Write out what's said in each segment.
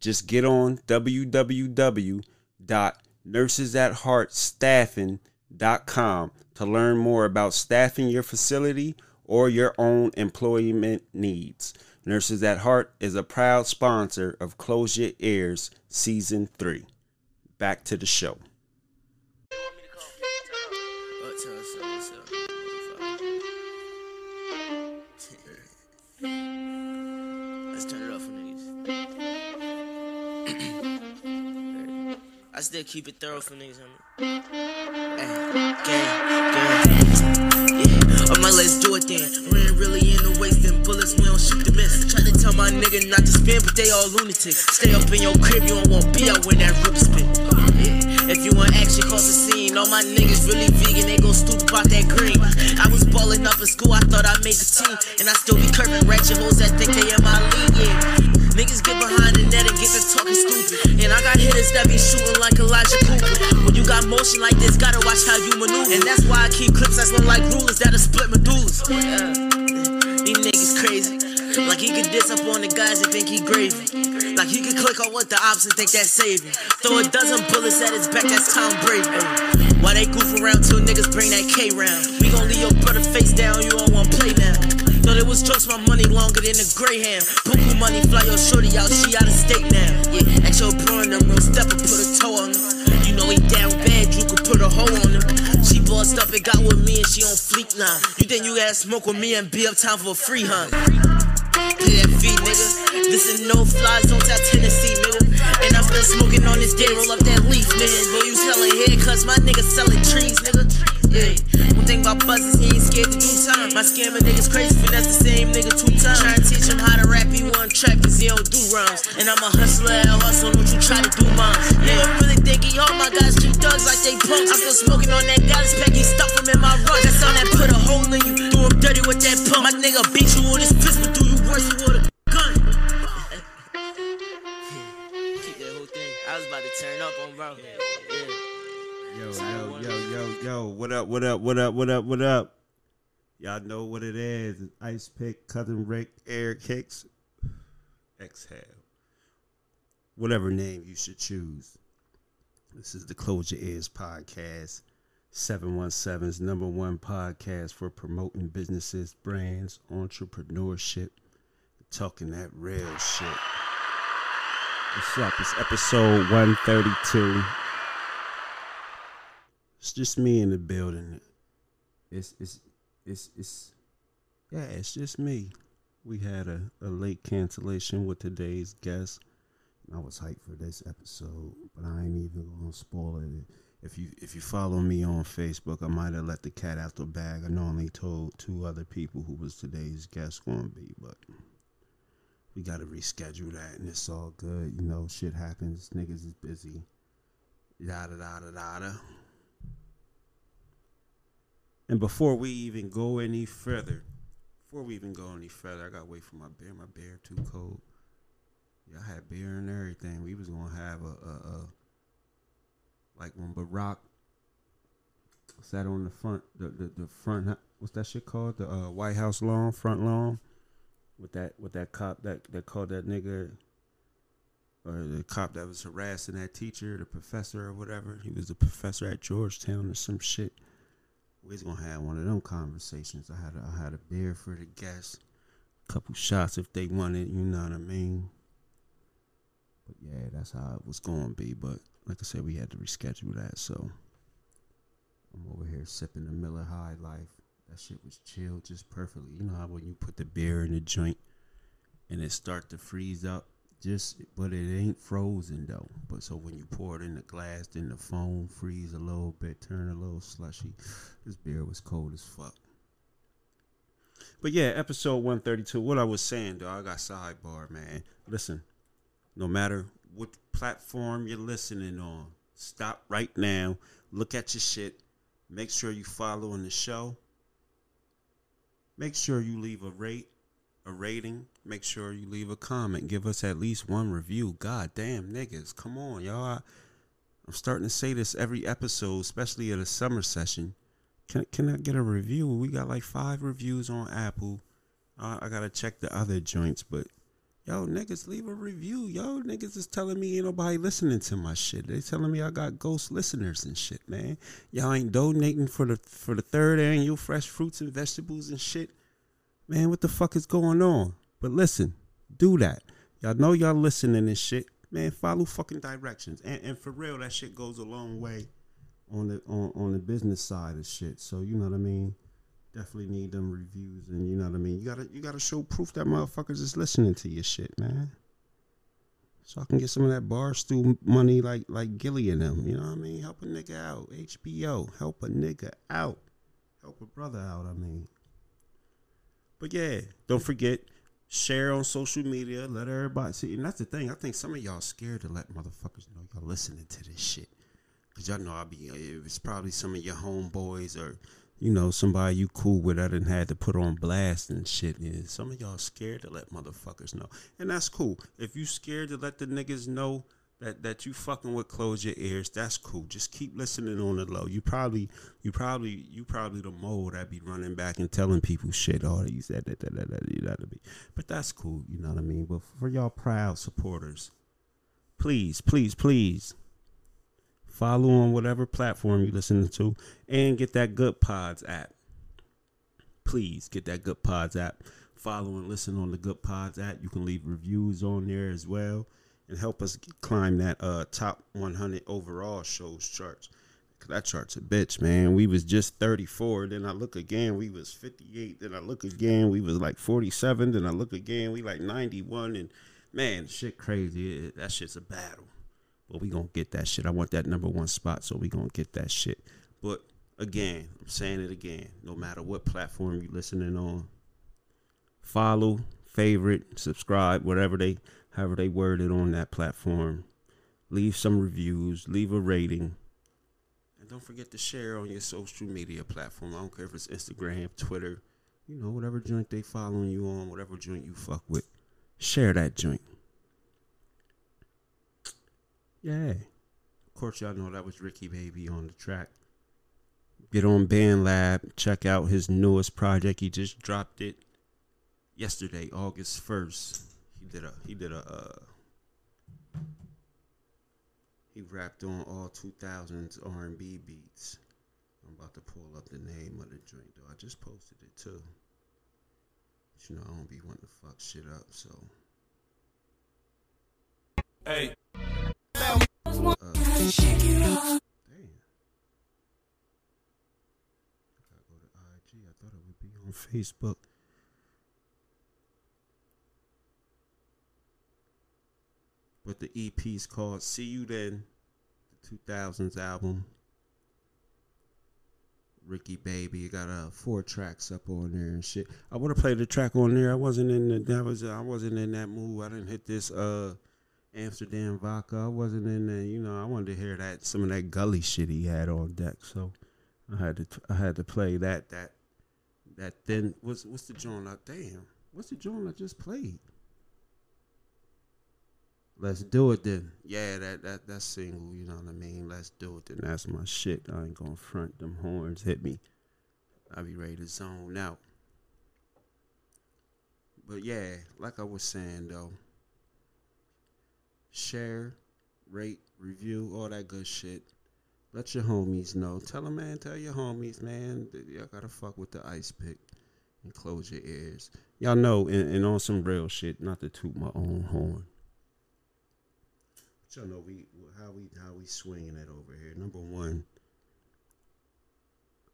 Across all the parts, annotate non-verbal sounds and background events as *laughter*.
just get on www.nursesatheartstaffing.com to learn more about staffing your facility or your own employment needs. Nurses at Heart is a proud sponsor of Close Your Ears Season 3. Back to the show. I still keep it thorough for niggas, homie. Hey, gang, gang. Yeah, Alright, let's do it then. We ain't really in the them bullets, we don't shoot the miss. Try to tell my nigga not to spin, but they all lunatics. Stay up in your crib, you don't want be out when that rip spit. Yeah. If you want action, cause a scene. All my niggas really vegan, they go stupid about that green. I was balling up in school, I thought I made the team. And I still be curving ratchet hoes that think they in my league, That be shooting like Elijah Cooper. When you got motion like this, gotta watch how you maneuver. And that's why I keep clips that's look like rulers that'll split medullas. Yeah. These niggas crazy. Like he could diss up on the guys and think he gravy. Like he could click on what the ops and think that's saving. Throw a dozen bullets at his back, that's Tom Brady. Why they goof around till niggas bring that K round? We gon' leave your brother face down, you don't want play now. Thought it was jokes, my money longer than a Greyhound. Buku money, fly your shorty out, she out of state now. Yeah, Up and got with me and she on fleek now. You think you had smoke with me and be up time for a free hunt? That feet, nigga. This is no flies, don't tell Tennessee, nigga. And I'm still smoking on this day, roll up that leaf, nigga. Boy, you selling haircuts, my nigga selling trees, nigga. Yeah. One thing about buzzes, he ain't scared to do time. My scammer niggas crazy, finesse the same nigga two times. Try to teach him how to rap, he one trap, cause he don't do rhymes. And I'm a hustler, I hustle, don't you try to do mine. Yeah, I really think he all my guys keep thugs like they punks. I'm still smoking on that Dallas pack, he stuff him in my run. That's on that put a hole in you, do him dirty with that pump. My nigga beat you with his fist, but do you worse with a gun? Keep that whole thing. I was about to turn up on bro. Yeah. Yo, yo, yo, yo, yo. What up, what up, what up, what up, what up? Y'all know what it is. It's Ice Pick, Cousin Rick, Eric Hicks. Exhale. Whatever name you should choose. This is the Close Your Ears podcast. 717's number one podcast for promoting businesses, brands, entrepreneurship, talking that real shit. What's up? It's episode 132. It's just me in the building. It's it's it's it's yeah, it's just me. We had a, a late cancellation with today's guest. I was hyped for this episode, but I ain't even gonna spoil it. If you if you follow me on Facebook, I might have let the cat out the bag. I normally told two other people who was today's guest gonna be, but we gotta reschedule that and it's all good. You know, shit happens. Niggas is busy. Yada yada yada. And before we even go any further, before we even go any further, I gotta wait for my beer. My beer too cold. I had beer and everything. We was gonna have a, a, a like when Barack sat on the front, the the, the front. What's that shit called? The uh, White House lawn, front lawn, with that with that cop that that called that nigga, or the cop that was harassing that teacher, the professor or whatever. He was a professor at Georgetown or some shit. We was gonna have one of them conversations. I had a, I had a beer for the guests, a couple shots if they wanted. You know what I mean? But yeah, that's how it was gonna be. But like I said, we had to reschedule that. So I'm over here sipping the Miller High Life. That shit was chilled just perfectly. You know how when you put the beer in the joint and it start to freeze up, just but it ain't frozen though. But so when you pour it in the glass, then the foam freeze a little bit, turn a little slushy. This beer was cold as fuck. But yeah, episode 132. What I was saying, though, I got sidebar, man. Listen, no matter what platform you're listening on, stop right now, look at your shit, make sure you following the show. Make sure you leave a rate, a rating. Make sure you leave a comment. Give us at least one review. God damn, niggas, come on, y'all. I'm starting to say this every episode, especially at a summer session. Can can I get a review? We got like five reviews on Apple. Uh, I gotta check the other joints, but yo niggas, leave a review. Yo niggas is telling me ain't nobody listening to my shit. They telling me I got ghost listeners and shit, man. Y'all ain't donating for the for the third annual fresh fruits and vegetables and shit. Man, what the fuck is going on? But listen, do that. Y'all know y'all listening and shit. Man, follow fucking directions. And, and for real, that shit goes a long way on the on, on the business side of shit. So you know what I mean. Definitely need them reviews, and you know what I mean. You gotta you gotta show proof that motherfuckers is listening to your shit, man. So I can get some of that barstool money, like like Gillie and them. You know what I mean? Help a nigga out. HBO, help a nigga out. Help a brother out. I mean. But yeah, don't forget share on social media. Let everybody see. And that's the thing. I think some of y'all scared to let motherfuckers know y'all listening to this shit. Cause y'all know I'll be. Uh, it's probably some of your homeboys or you know, somebody you cool with, I didn't had to put on blast and shit. And some of y'all scared to let motherfuckers know. And that's cool. If you scared to let the niggas know that, that you fucking with close your ears, that's cool. Just keep listening on the low. You probably you probably you probably the mole that be running back and telling people shit, oh you said that that that, that you gotta be. But that's cool, you know what I mean? But for y'all proud supporters, please, please, please Follow on whatever platform you're listening to and get that Good Pods app. Please get that Good Pods app. Follow and listen on the Good Pods app. You can leave reviews on there as well and help us climb that uh, top 100 overall shows charts. That chart's a bitch, man. We was just 34. Then I look again, we was 58. Then I look again, we was like 47. Then I look again, we like 91. And man, shit crazy. That shit's a battle. But we gonna get that shit. I want that number one spot, so we gonna get that shit. But again, I'm saying it again. No matter what platform you listening on, follow, favorite, subscribe, whatever they, however they word it on that platform. Leave some reviews, leave a rating, and don't forget to share on your social media platform. I don't care if it's Instagram, Twitter, you know, whatever joint they following you on, whatever joint you fuck with. Share that joint. Yeah. Of course, y'all know that was Ricky Baby on the track. Get on BandLab. Check out his newest project. He just dropped it yesterday, August first. He did a he did a uh, he rapped on all two thousands R and B beats. I'm about to pull up the name of the joint though. I just posted it too. But you know I don't be wanting to fuck shit up, so. Hey. Facebook. But the EP is called See You Then, the 2000s album. Ricky Baby, got uh four tracks up on there and shit. I would have played the track on there. I wasn't in the that was I wasn't in that mood. I didn't hit this uh Amsterdam vodka. I wasn't in there, you know. I wanted to hear that some of that gully shit he had on deck, so I had to I had to play that that that. Then what's what's the joint? I damn, what's the joint I just played? Let's do it then. Yeah, that that that single, you know what I mean? Let's do it then. That's my shit. I ain't gonna front them horns hit me. I be ready to zone out. But yeah, like I was saying though, share, rate, review, all that good shit. Let your homies know. Tell them, man. Tell your homies, man. Y'all gotta fuck with the ice pick and close your ears. Y'all know, and, and on some real shit, not to toot my own horn. But y'all know we how we how we swinging it over here. Number one,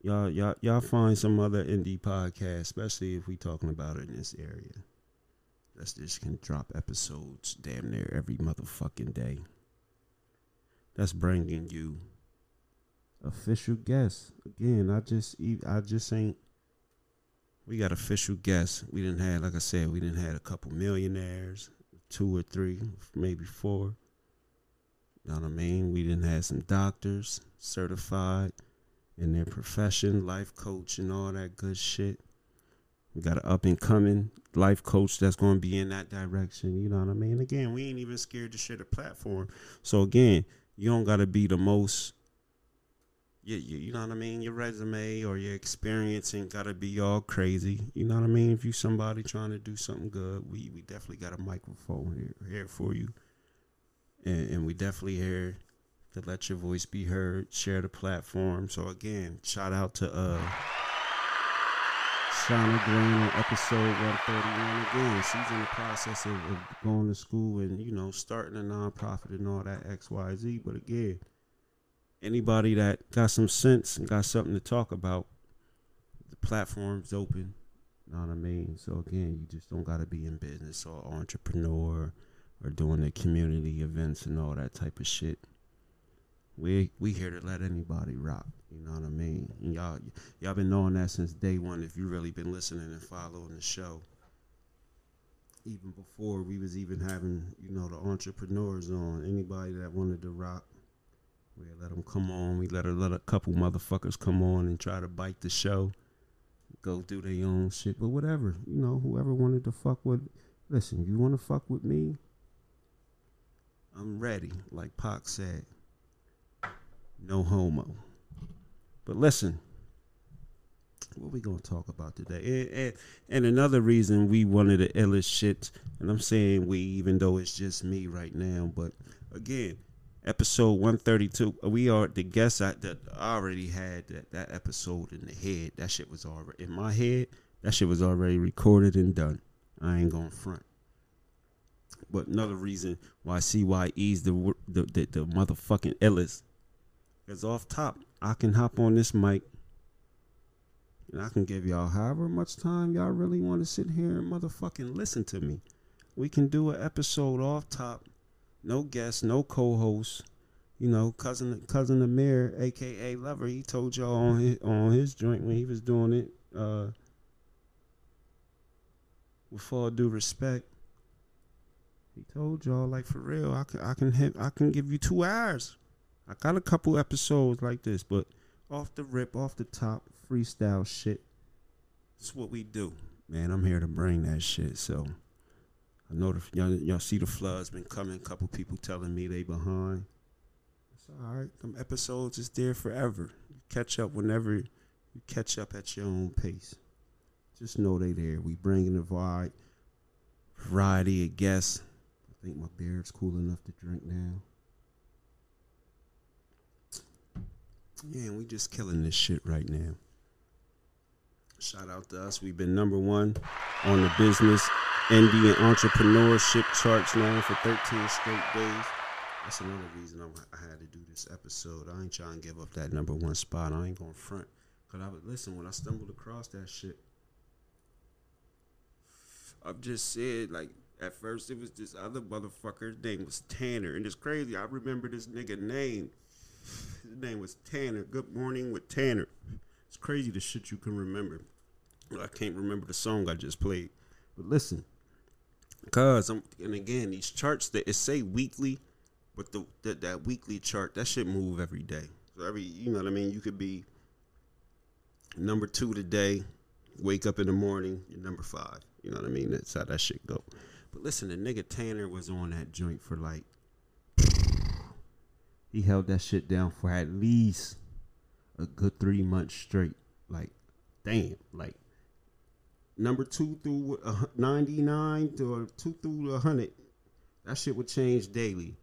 y'all y'all y'all find some other indie podcast, especially if we talking about it in this area. That's just can drop episodes damn near every motherfucking day. That's bringing you official guests. Again, I just I just ain't. We got official guests. We didn't have, like I said, we didn't had a couple millionaires, two or three, maybe four. You know what I mean? We didn't have some doctors certified in their profession, life coach and all that good shit. We got an up and coming life coach that's going to be in that direction. You know what I mean? Again, we ain't even scared to share the platform. So again, you don't got to be the most. You, you, you know what I mean? Your resume or your experience ain't got to be all crazy. You know what I mean? If you somebody trying to do something good, we, we definitely got a microphone here, here for you. And, and we definitely here to let your voice be heard, share the platform. So again, shout out to uh Shauna Green on episode 131. Again, she's in the process of, of going to school and, you know, starting a nonprofit and all that XYZ. But again, anybody that got some sense and got something to talk about, the platform's open. You know what I mean? So again, you just don't gotta be in business or entrepreneur or doing the community events and all that type of shit. We we here to let anybody rock. You know what I mean? And y'all y'all been knowing that since day one. If you really been listening and following the show, even before we was even having you know the entrepreneurs on, anybody that wanted to rock, we let them come on. We let a let a couple motherfuckers come on and try to bite the show, go do their own shit. But whatever, you know, whoever wanted to fuck with, listen, you want to fuck with me? I'm ready, like Pac said. No homo. But listen, what we gonna talk about today? And, and, and another reason we wanted the illest shit, and I'm saying we, even though it's just me right now. But again, episode 132, we are the guests I, that already had that, that episode in the head. That shit was already in my head. That shit was already recorded and done. I ain't gonna front. But another reason why CYE's the the the, the motherfucking illest is off top. I can hop on this mic and I can give y'all however much time y'all really want to sit here and motherfucking listen to me. We can do an episode off top, no guests, no co-hosts. You know, cousin cousin Amir, aka Lover, he told y'all on his on his joint when he was doing it. Uh, with all due respect, he told y'all like for real. I can I can hit, I can give you two hours. I got a couple episodes like this, but off the rip, off the top, freestyle shit. That's what we do, man. I'm here to bring that shit. So I know the, y'all, y'all see the floods been coming. Couple people telling me they behind. It's all right. Them episodes is there forever. You catch up whenever you catch up at your own pace. Just know they there. We bringing a vibe, variety of guests. I think my beard's cool enough to drink now. Yeah, we just killing this shit right now. Shout out to us. We've been number one on the business indie and entrepreneurship charts now for 13 straight days. That's another reason I had to do this episode. I ain't trying to give up that number one spot. I ain't gonna front. Cause I would listen when I stumbled across that shit. I've just said like at first it was this other motherfucker. His name was Tanner, and it's crazy. I remember this nigga name. His name was Tanner. Good morning with Tanner. It's crazy the shit you can remember. I can't remember the song I just played. But listen, cause I'm and again these charts that it say weekly, but the that, that weekly chart that shit move every day. So every you know what I mean. You could be number two today, wake up in the morning, you're number five. You know what I mean? That's how that shit go. But listen, the nigga Tanner was on that joint for like *sniffs* he held that shit down for at least a good three months straight. Like, damn, like number two through uh, 99 to two through 100 that shit would change daily.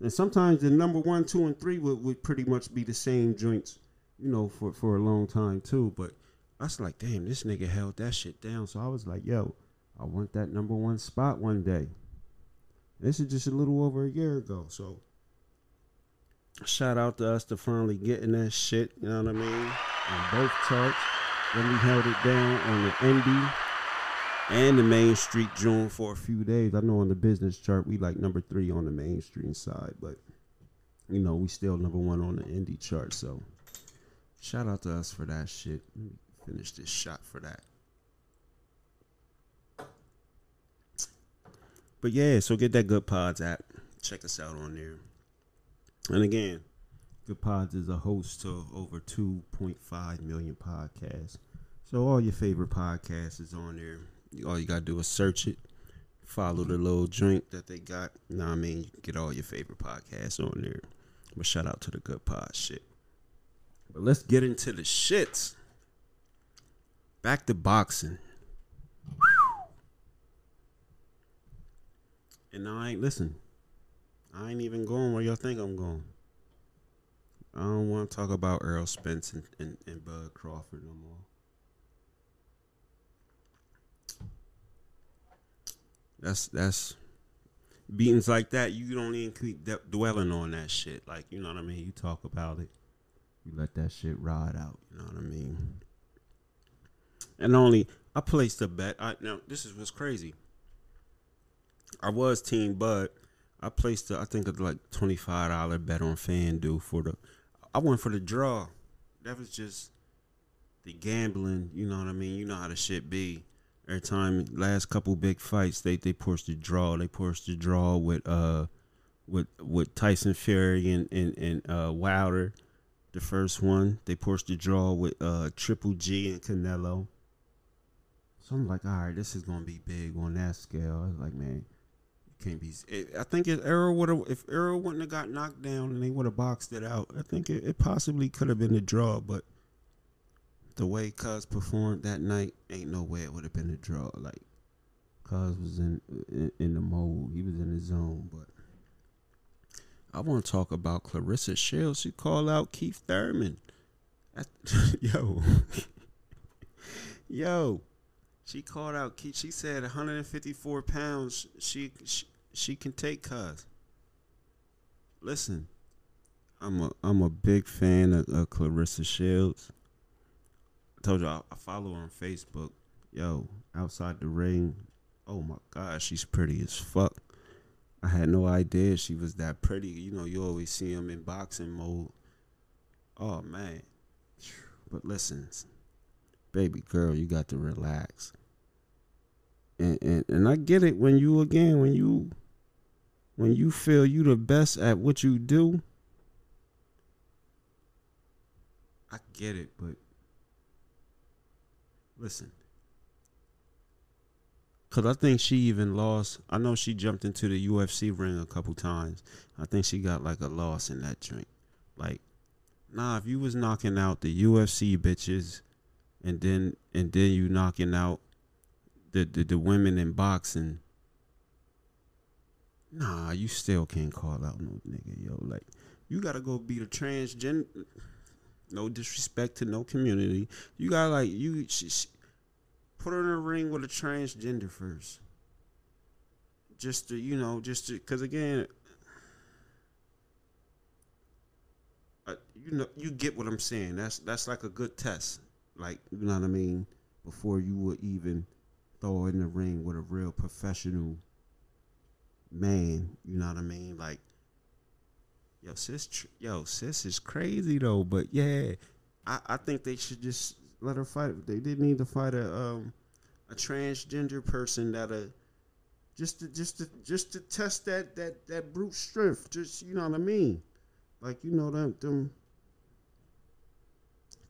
And sometimes the number one two and three would, would pretty much be the same joints you know for, for a long time too. But i was like damn this nigga held that shit down. So i was like yo i want that number one spot one day. This is just a little over a year ago. So shout out to us to finally getting that shit. You know what i mean? On both charts then we held it down on the indie and the Main Street joint for a few days. I know on the business chart we like number three on the Main Street side, but you know we still number one on the indie chart. So shout out to us for that shit. Finish this shot for that. But yeah, so get that Good Pods app. Check us out on there. And again, Good Pods is a host to over 2.5 million podcasts. So all your favorite podcasts is on there. All you gotta do is search it, follow the little drink that they got. Know what I mean? Get all your favorite podcasts on there. But shout out to the Good Pod shit. But let's get into the shits. Back to boxing. And I ain't listen. I ain't even going where y'all think I'm going. I don't want to talk about Errol Spence and, and, and Bud Crawford no more. That's that's beatings like that. You don't even keep de- dwelling on that shit. Like you know what I mean. You talk about it. You let that shit ride out. You know what I mean. And only I placed a bet. I now this is what's crazy. I was Team Bud. I placed a, I think a like twenty five dollar bet on FanDuel for the. I went for the draw. That was just the gambling. You know what I mean. You know how the shit be. Every time, last couple big fights, they they pushed the draw. They pushed the draw with uh with with Tyson Fury and and and uh, Wilder. The first one, they pushed the draw with uh Triple G and Canelo. So I'm like, all right, this is gonna be big on that scale. I was like, man, can't be. It, I think if Errol would have, if Errol wouldn't have got knocked down and they would have boxed it out, I think it, it possibly could have been a draw. But the way Cuz performed that night, ain't no way it would have been a draw. Like Cuz was in, in in the mode, he was in the zone. But I want to talk about Clarissa Shields. She called out Keith Thurman. *laughs* yo, *laughs* yo, she called out She said 154 pounds. She she, she can take Cuz. Listen, I'm a I'm a big fan of, of Clarissa Shields. I told you I, I follow her on Facebook. Yo, outside the ring, oh my gosh, she's pretty as fuck. I had no idea she was that pretty. You know, you always see them in boxing mode. Oh man. But listen, baby girl, you got to relax. And, and and I get it when you again when you when you feel you the best at what you do. I get it, but listen. Cause I think she even lost. I know she jumped into the UFC ring a couple times. I think she got like a loss in that drink. Like, nah, if you was knocking out the UFC bitches, and then and then you knocking out the the, the women in boxing, nah, you still can't call out no nigga, yo. Like, you gotta go beat a transgender. No disrespect to no community. You gotta like you. Put her in a ring with a transgender first. Just to, you know, just to, cause again, uh, you know, you get what I'm saying. That's that's like a good test. Like, you know what I mean? Before you would even throw in the ring with a real professional man. You know what I mean? Like, yo, sis, tr- yo, sis is crazy though. But yeah, I I think they should just let her fight. They didn't need to fight a um a transgender person that a just to just to just to test that that that brute strength. Just you know what I mean? Like you know them them.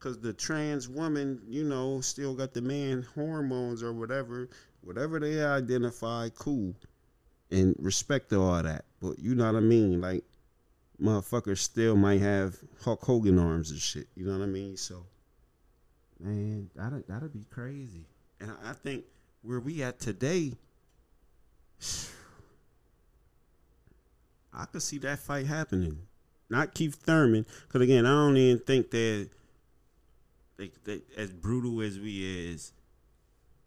Cause the trans woman, you know, still got the man hormones or whatever, whatever they identify, cool. and respect all that. But you know what I mean? Like motherfuckers still might have Hulk Hogan arms and shit. You know what I mean? So man, that'd that'd be crazy. And I, I think where we at today, *sighs* I could see that fight happening. Not Keith Thurman, because again, I don't even think that they, they as brutal as we is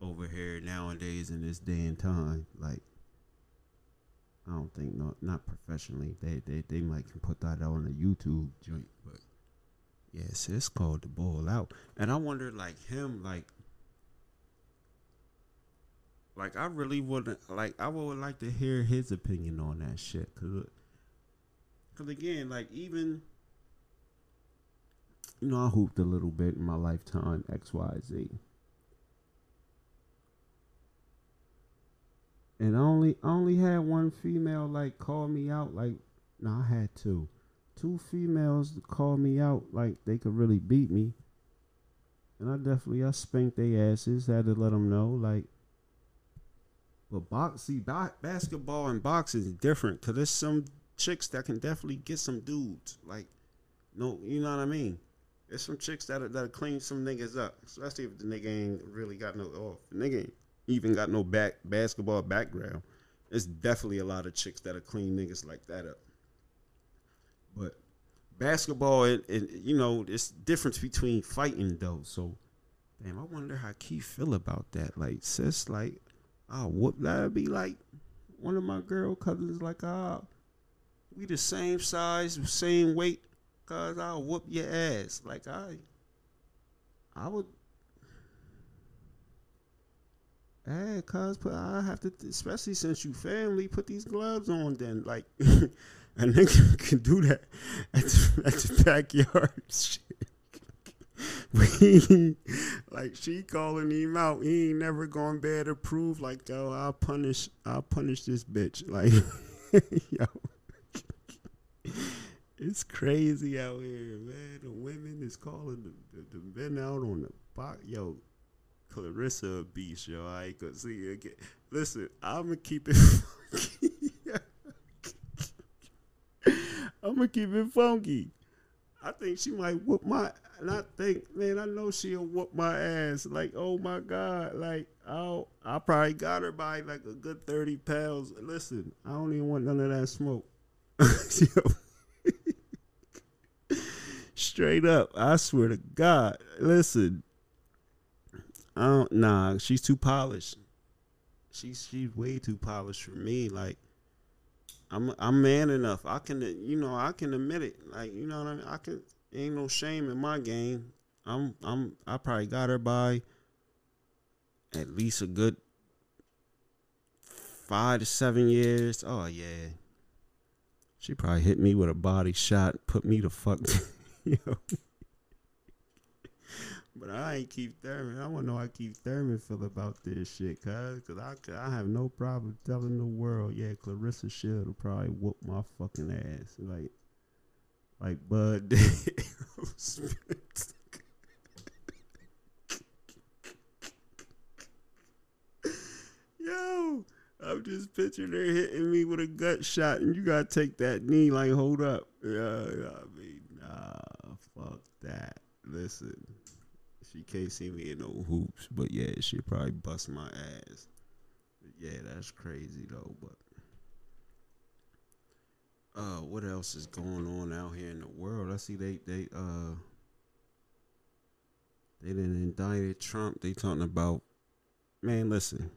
over here nowadays in this day and time. Like, I don't think not not professionally. They they they might can put that out on a YouTube joint, but yes, it's called the ball out. And I wonder, like him, like like I really wouldn't like I would like to hear his opinion on that shit cuz cuz again like even you know I hooped a little bit in my lifetime XYZ and I only I only had one female like call me out like no I had two two females call me out like they could really beat me and I definitely I spanked their asses had to let them know like but box, see, ba- basketball and boxing is different because there's some chicks that can definitely get some dudes. Like, no, you know what I mean? There's some chicks that that clean some niggas up, especially if the nigga ain't really got no, oh, the nigga ain't even got no back basketball background. There's definitely a lot of chicks that'll clean niggas like that up. But basketball, and, you know, it's difference between fighting though. So, damn, I wonder how Keith feel about that. Like, sis, like I'll whoop that'd be like one of my girl cousins like ah we the same size, same weight, cause I'll whoop your ass. Like I I would Hey, cuz put I have to especially since you family, put these gloves on then. Like *laughs* a nigga can do that at the, at the backyard *laughs* shit. *laughs* like she calling him out. He ain't never be able to prove like, yo, I'll punish I'll punish this bitch. Like yo. It's crazy out here, man. The women is calling the, the, the men out on the box. Yo, Clarissa a beast, yo. I gonna see you again. Listen, I'ma keep it *laughs* I'ma keep it funky. I think she might whoop my and I think, man, I know she'll whoop my ass. Like, oh my God. Like, oh I probably got her by like a good 30 pounds. Listen, I don't even want none of that smoke. *laughs* Straight up. I swear to God. Listen. I don't nah, she's too polished. She's she's way too polished for me. Like I'm I'm man enough. I can you know I can admit it. Like you know what I mean. I can ain't no shame in my game. I'm I'm I probably got her by at least a good five to seven years. Oh yeah. She probably hit me with a body shot, put me to fuck. *laughs* *laughs* know. But I ain't Keith Thurman. I want to know how Keith Thurman feel about this shit, cuz. Cause I, I have no problem telling the world, yeah, Clarissa should probably whoop my fucking ass. Like, like Bud *laughs* *laughs* Yo, I'm just picturing her hitting me with a gut shot, and you gotta take that knee. Like, hold up. Yeah, I mean, nah, fuck that. Listen, she can't see me in no hoops, but yeah, she probably bust my ass. Yeah, that's crazy though. But uh, what else is going on out here in the world? I see they they uh they didn't indicted Trump. They talking about man. Listen,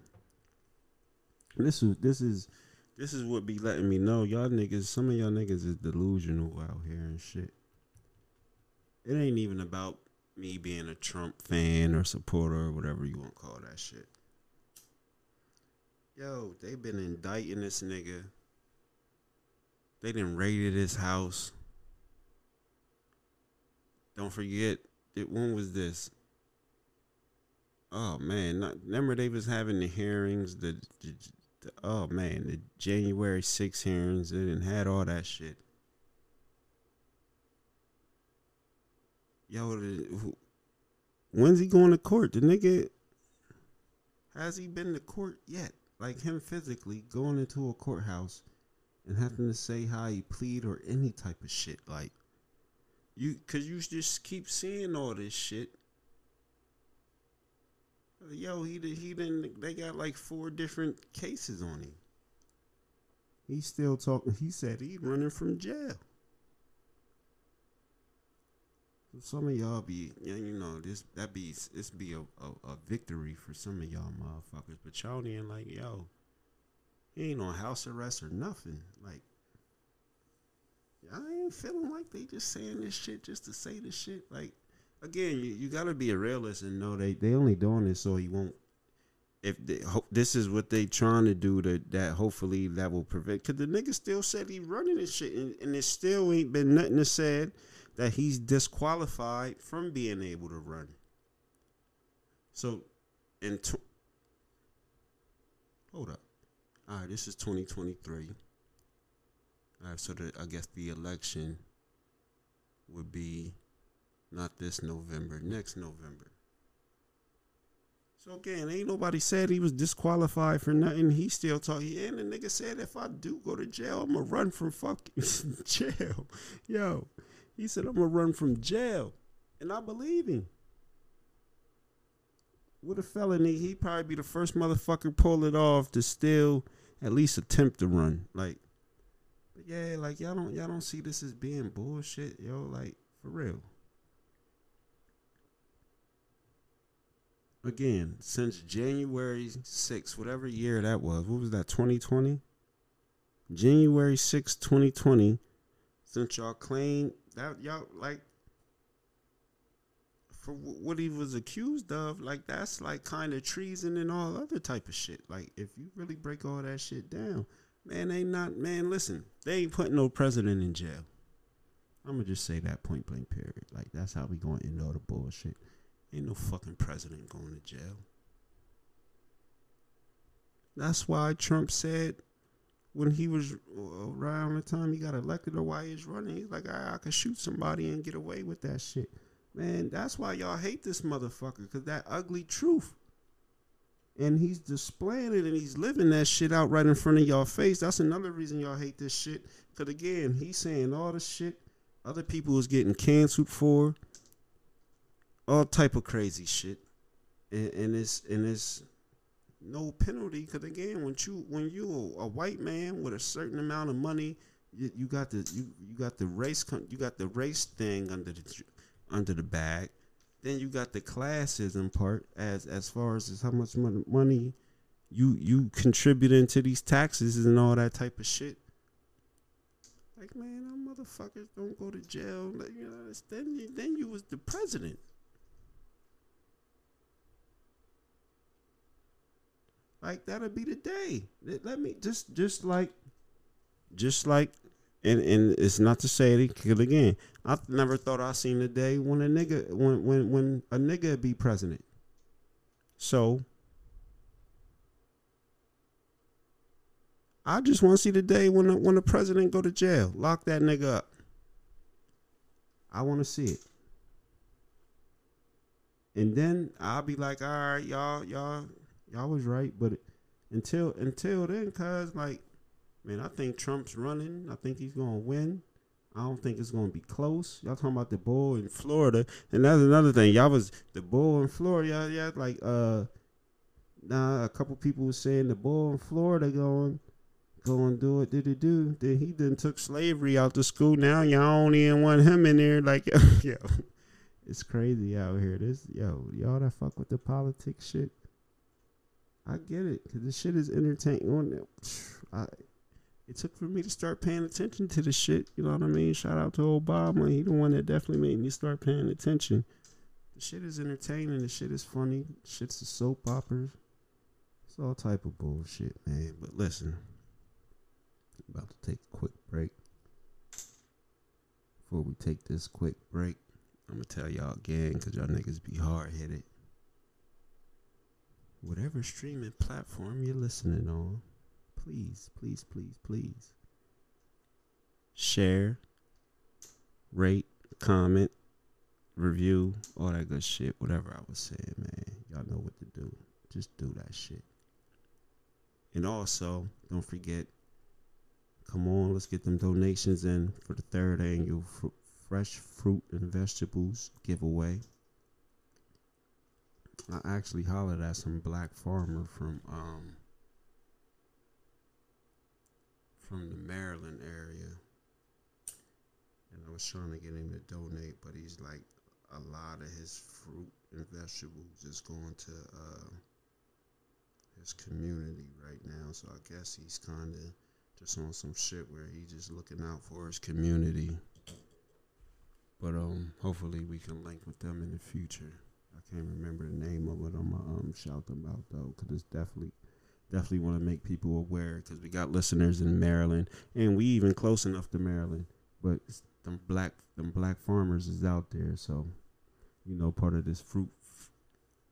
this is this is this is what be letting me know y'all niggas. Some of y'all niggas is delusional out here and shit. It ain't even about me being a Trump fan or supporter or whatever you want to call that shit. Yo, they been indicting this nigga. They didn't raided his house. Don't forget, it, when was this? Oh man, not, remember they was having the hearings, the, the, the oh man, the January 6 hearings, they didn't had all that shit. Yo, when's he going to court? The nigga, has he been to court yet? like him physically going into a courthouse and having to say how he plead or any type of shit. Like you, cause you just keep seeing all this shit. Yo, he. He didn't. They got like four different cases on him. He's still talking. He said he running from jail. So some of y'all be, you know, this that be this be a, a, a victory for some of y'all motherfuckers, but y'all like, yo, he ain't on house arrest or nothing. Like, I ain't feeling like they just saying this shit just to say this shit. Like, again, you, you gotta be a realist and know they they only doing this so he won't. If they, this is what they trying to do, to that hopefully that will prevent. Cause the nigga still said he running this shit, and, and it still ain't been nothing to said that he's disqualified from being able to run. So, in tw- hold up, all right, this is 2023. All right, so the, I guess the election would be not this November, next November. So again, ain't nobody said he was disqualified for nothing. He still talking. And the nigga said, if I do go to jail, I'm gonna run from fucking *laughs* jail. Yo, he said, I'm gonna run from jail. And I believe him. With a felony, he'd probably be the first motherfucker pull it off to still at least attempt to run. Like, but yeah, like y'all don't y'all don't see this as being bullshit, yo. Like for real. Again, since January 6th, whatever year that was, what was that, 2020? January 6th, 2020, since y'all claim that y'all like for what he was accused of, like that's like kind of treason and all other type of shit. Like if you really break all that shit down, man, they not man. Listen, they ain't putting no president in jail. I'm gonna just say that point blank period. Like that's how we gonna end all the bullshit. Ain't no fucking president going to jail. That's why Trump said when he was uh, around the time he got elected or why he's running, he's like, I, I could shoot somebody and get away with that shit. Man, that's why y'all hate this motherfucker, because that ugly truth. And he's displaying it and he's living that shit out right in front of y'all face. That's another reason y'all hate this shit. Because again, he's saying all the shit other people is getting canceled for. All type of crazy shit. And, and it's and it's no penalty because again when you when you a white man with a certain amount of money you, you got the you, you got the race you got the race thing under the under the bag. Then you got the classism part as as far as how much money you you contributing to these taxes and all that type of shit. Like man them motherfuckers don't go to jail. You know then you, then you was the president Like that'll be the day. Let me just just like just like and and it's not to say it again, I never thought I seen the day when a nigga when when when a nigga be president. So I just want to see the day when the, when the president go to jail, lock that nigga up. I want to see it. And then I'll be like, all right, y'all, y'all, y'all was right, but until until then, cause like, man, I think Trump's running. I think he's gonna win. I don't think it's gonna be close. Y'all talking about the bull in Florida, and that's another thing. Y'all was the bull in Florida. Y'all, like uh, now a couple people was saying the bull in Florida going, going do it, did it do? Then he then took slavery out the school. Now y'all only want him in there. Like *laughs* yo, it's crazy out here. This yo, y'all that fuck with the politics shit. I get it because this shit is entertaining. I, it took for me to start paying attention to the shit. You know what I mean? Shout out to Obama. He the one that definitely made me start paying attention. The shit is entertaining. The shit is funny. The Shit's a soap opera. It's all type of bullshit, man. But listen, I'm about to take a quick break. Before we take this quick break, I'm gonna tell y'all again because y'all niggas be hard headed whatever streaming platform you're listening on, please, please, please, please share, rate, comment, review, all that good shit. Whatever I was saying, man. Y'all know what to do. Just do that shit. And also, don't forget, come on, let's get them donations in for the third annual fr- Fresh Fruit and Vegetables giveaway. I actually hollered at some black farmer from um from the Maryland area. And I was trying to get him to donate, but he's like a lot of his fruit and vegetables is going to uh, his community right now. So I guess he's kind of just on some shit where he's just looking out for his community. But um, hopefully we can link with them in the future. I can't remember the name of it. I'm gonna um, shout them out though, because it's definitely definitely want to make people aware because we got listeners in Maryland and we even close enough to Maryland, but them black them black farmers is out there, so you know part of this fruit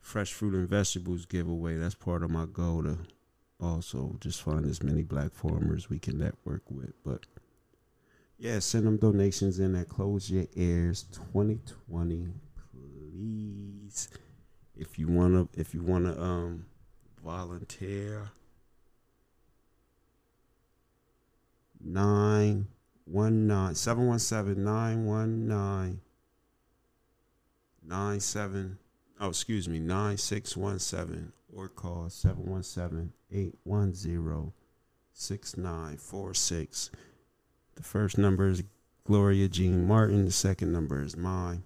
fresh fruit and vegetables giveaway. That's part of my goal to also just find as many black farmers we can network with. But yeah, send them donations in at Close Your Ears 2020, please. If you wanna, if you wanna um volunteer, nine one nine seven one seven nine one nine. Nine seven oh excuse me nine six one seven or call 717-810-6946 the first number is gloria jean martin the second number is mine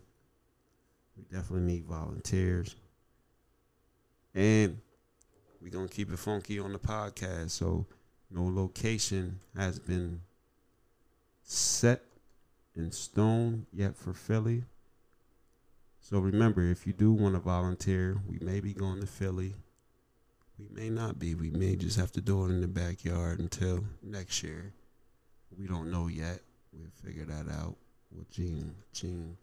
we definitely need volunteers and we're gonna keep it funky on the podcast so no location has been set in stone yet for Philly. So remember, if you do want to volunteer, we may be going to Philly. We may not be. We may just have to do it in the backyard until next year. We don't know yet. We'll figure that out. with Jean, Jean,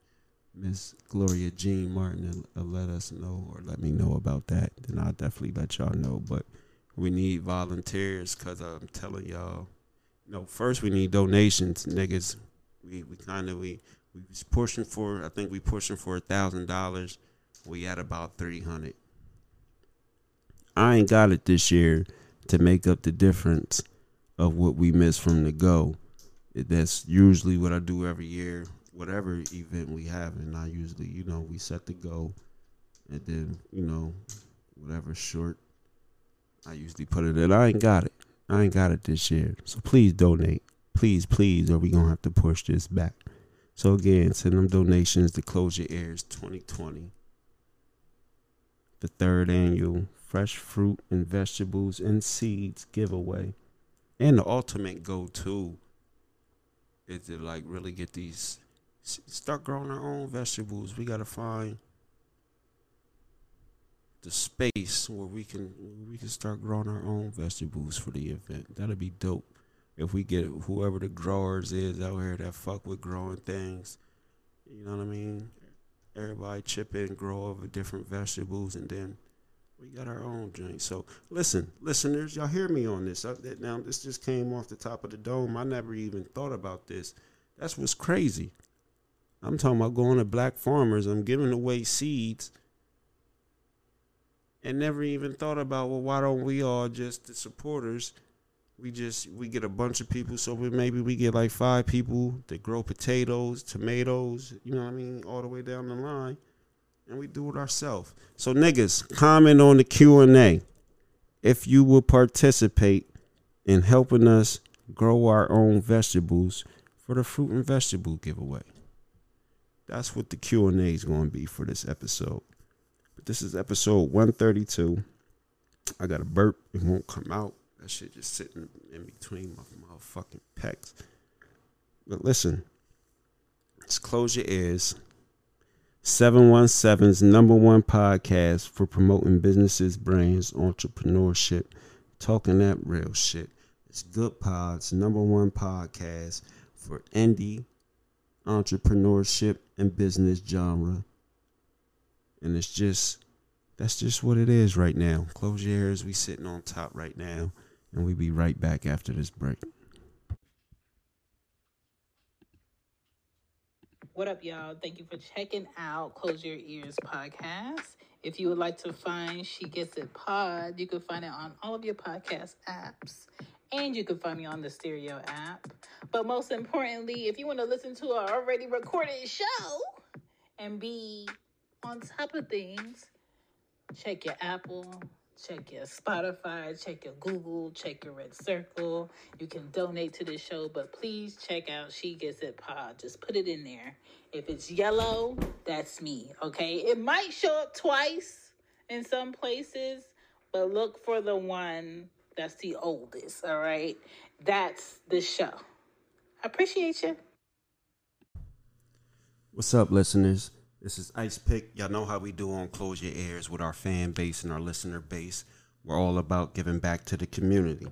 Miss Gloria Jean Martin will, will uh, let us know or let me know about that. Then I'll definitely let y'all know. But we need volunteers because I'm telling y'all, know, first we need donations, niggas. We we kind of we we was pushing for. I think we pushing for a thousand dollars. We at about three hundred. I ain't got it this year to make up the difference of what we missed from the go. That's usually what I do every year, whatever event we have, and I usually, you know, we set the goal, and then you know, whatever short, I usually put it in. I ain't got it. I ain't got it this year. So please donate. Please, please, or we gonna have to push this back. So again, send them donations to Close Your Ears 2020. The third annual fresh fruit and vegetables and seeds giveaway. And the ultimate go to is to like really get these start growing our own vegetables. We gotta find the space where we can we can start growing our own vegetables for the event. That'd be dope. If we get whoever the growers is out here that fuck with growing things, you know what I mean? Everybody chip in, grow over different vegetables, and then we got our own drink. So listen, listeners, y'all hear me on this. I, now this just came off the top of the dome. I never even thought about this. That's what's crazy. I'm talking about going to black farmers. I'm giving away seeds and never even thought about well why don't we all just the supporters we just we get a bunch of people. So we maybe we get like five people that grow potatoes tomatoes you know what i mean all the way down the line. And we do it ourselves. So niggas comment on the q&a if you will participate in helping us grow our own vegetables for the fruit and vegetable giveaway that's what the q&a is going to be for this episode But this is episode 132. I got a burp. It won't come out. That shit just sitting in between my motherfucking pecs. But listen, let's close your ears. 717's number one podcast for promoting businesses, brands, entrepreneurship, talking that real shit. It's Goodpods, number one podcast for indie entrepreneurship and business genre and it's just that's just what it is right now. Close your ears. We sitting on top right now, and we be right back after this break. What up, y'all? Thank you for checking out Close Your Ears podcast. If you would like to find She Gets It Pod, you can find it on all of your podcast apps. And you can find me on the Stereo app. But most importantly, if you want to listen to our already recorded show and be on top of things, check your Apple, check your Spotify, check your Google, check your RedCircle. You can donate to the show, but please check out She Gets It Pod. Just put it in there. If it's yellow, that's me, okay? It might show up twice in some places, but look for the one that's the oldest, all right? That's the show. I appreciate you. What's up, listeners? This is Icepick. Y'all know how we do on Close Your Ears with our fan base and our listener base. We're all about giving back to the community.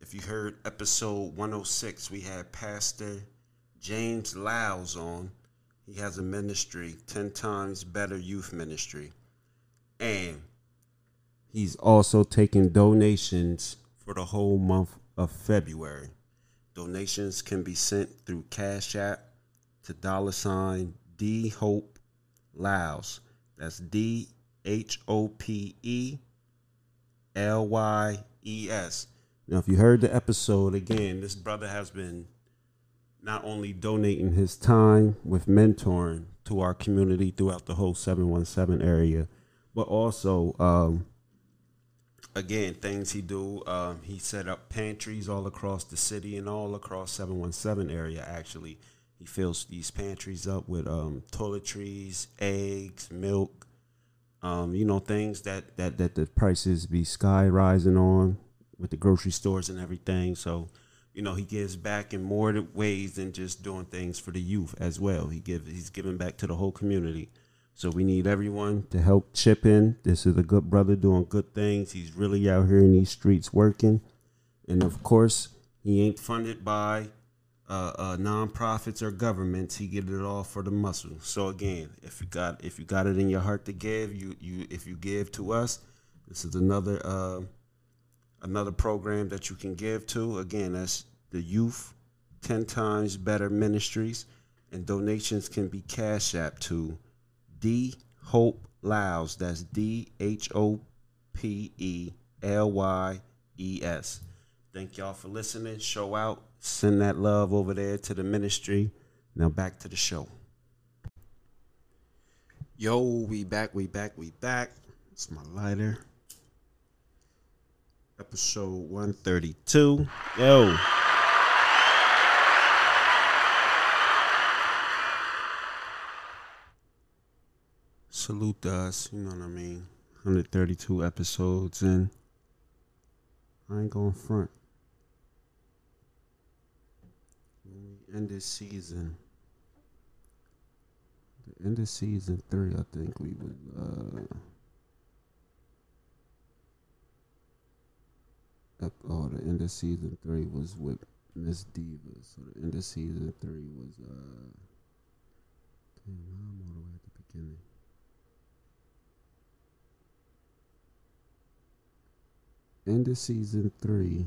If you heard episode 106, we had Pastor James Lyles on. He has a ministry, 10 times better youth ministry. And he's also taking donations for the whole month of February. Donations can be sent through Cash App to dollar sign D Hope Lyles. That's D H O P E L Y E S. Now, if you heard the episode again, this brother has been not only donating his time with mentoring to our community throughout the whole 717 area, but also, um, again, things he do. Um, he set up pantries all across the city and all across 717 area, actually. He fills these pantries up with um, toiletries, eggs, milk, um, you know, things that, that, that the prices be sky rising on with the grocery stores and everything. So, you know, he gives back in more ways than just doing things for the youth as well. He give he's giving back to the whole community. So we need everyone to help chip in. This is a good brother doing good things. He's really out here in these streets working. And of course, he ain't funded by uh, uh, nonprofits or governments. He get it all for the muscle. So again, if you got if you got it in your heart to give, you you if you give to us, this is another uh, another program that you can give to. Again, that's the Youth Ten Times Better Ministries, and donations can be cash app to D Hope Lyles. That's D H O P E L Y E S. Thank y'all for listening. Show out. Send that love over there to the ministry. Now back to the show. Yo, we back, we back, we back. It's my lighter. Episode 132. Yo. Salute to us, you know what I mean? 132 episodes and I ain't going front. When we end this season, the end of season three, I think we was uh oh the end of season three was with Miss Diva. So the end of season three was uh damn I'm all the way at the beginning. End of season three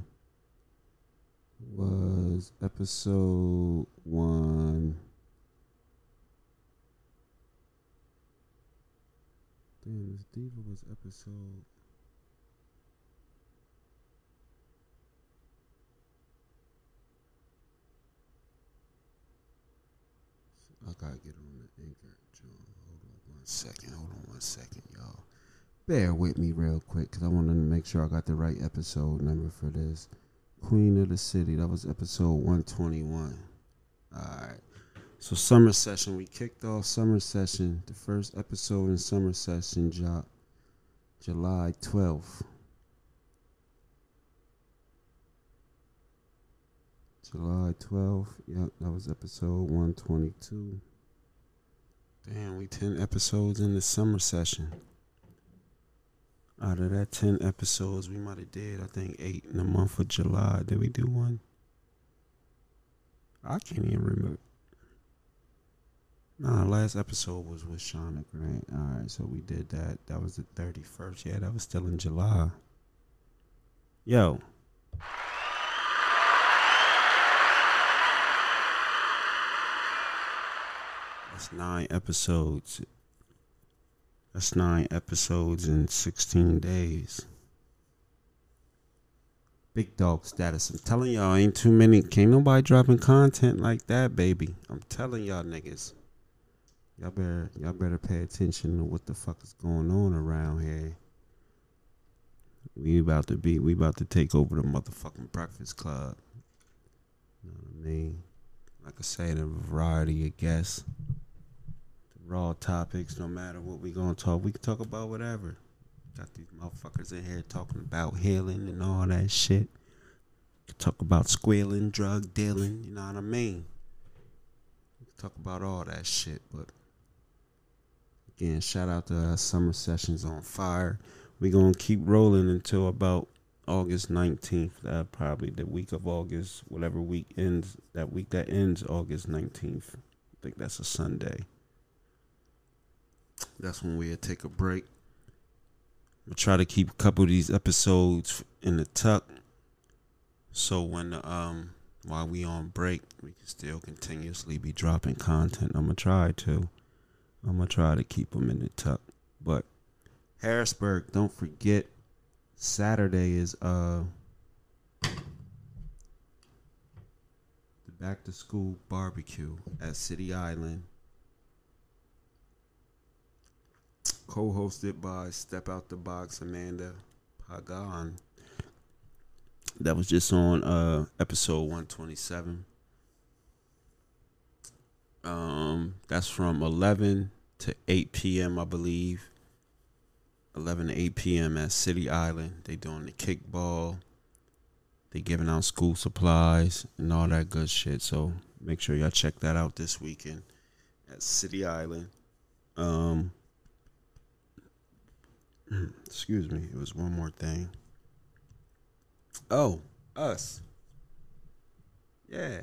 was episode one. Damn, this Diva was episode. I gotta get on the anchor, John. Hold on one second. Hold on one second, y'all. Bear with me real quick because I wanted to make sure I got the right episode number for this. Queen of the City. That was episode 121. Alright. So summer session. We kicked off summer session. The first episode in summer session dropped July 12th. July 12th. Yep, that was episode 122. Damn, we 10 episodes in the summer session. Out of that 10 episodes, we might have did, I think, eight in the month of July. Did we do one? I can't even remember. Nah, last episode was with Shauna Grant. All right, so we did that. That was the 31st. Yeah, that was still in July. Yo. That's nine episodes. That's nine episodes in 16 days. Big dog status. I'm telling y'all, ain't too many. Can't nobody dropping content like that, baby. I'm telling y'all niggas. Y'all better, y'all better pay attention to what the fuck is going on around here. We about to be, we about to take over the motherfucking Breakfast Club. You know what I mean? Like I said, a variety of guests, raw topics. No matter what we gonna talk, we can talk about whatever. Got these motherfuckers in here talking about healing and all that shit. Talk about squealing, drug dealing. You know what I mean? Talk about all that shit, but again, shout out to uh, Summer Sessions on Fire. we gonna keep rolling until about August 19th. Uh, probably the week of August, whatever week ends, that week that ends August 19th. I think that's a Sunday. That's when we'll take a break. I'm try to keep a couple of these episodes in the tuck, so when um while we on break, we can still continuously be dropping content. I'm gonna try to. I'm gonna try to keep them in the tuck. But Harrisburg, don't forget, Saturday is uh the back to school barbecue at City Island. Co-hosted by Step Out the Box Amanda Pagan. That was just on uh episode 127. Um that's from 11 to 8 p.m. I believe. 11 to 8 p.m. at City Island. They doing the kickball. They giving out school supplies and all that good shit. So make sure y'all check that out this weekend at City Island. Um *clears throat* excuse me, it was one more thing. Oh, us. Yeah.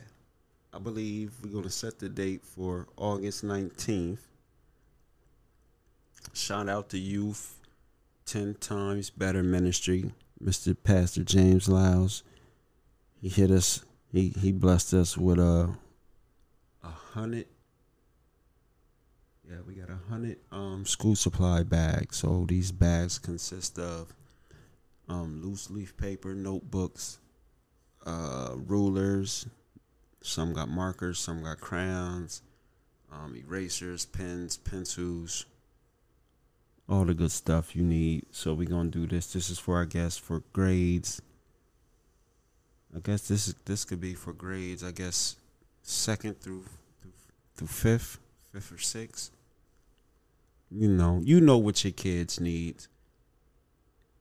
I believe we're going to set the date for August 19th. Shout out to Youth 10 Times Better Ministry, Mr. Pastor James Lyles. He hit us, he, he blessed us with a, a hundred yeah, we got a hundred um school supply bags. So these bags consist of um loose leaf paper, notebooks, uh rulers, some got markers, some got crayons, um, erasers, pens, pencils, all the good stuff you need. So we're gonna do this. This is for I guess for grades. I guess this is this could be for grades. I guess second through through, through fifth, fifth or sixth. You know, you know what your kids need.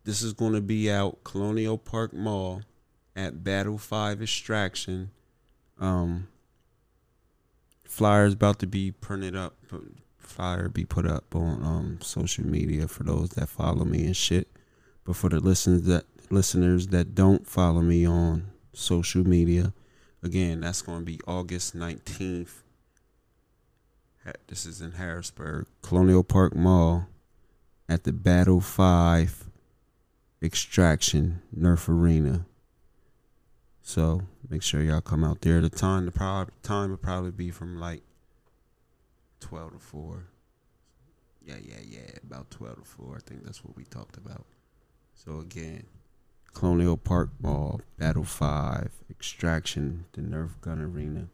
This is going to be out Colonial Park Mall at Battle Five Extraction. Um, flyers about to be printed up. Flyer be put up on um social media for those that follow me and shit. But for the listeners that listeners that don't follow me on social media, again, that's going to be August nineteenth this is in Harrisburg, Colonial Park Mall, at the Battle Five Extraction Nerf Arena. So make sure y'all come out there. The time, the time will probably be from like twelve to four. Yeah, yeah, yeah, about twelve to four. I think that's what we talked about. So again, Colonial Park Mall, Battle Five, Extraction, the Nerf Gun Arena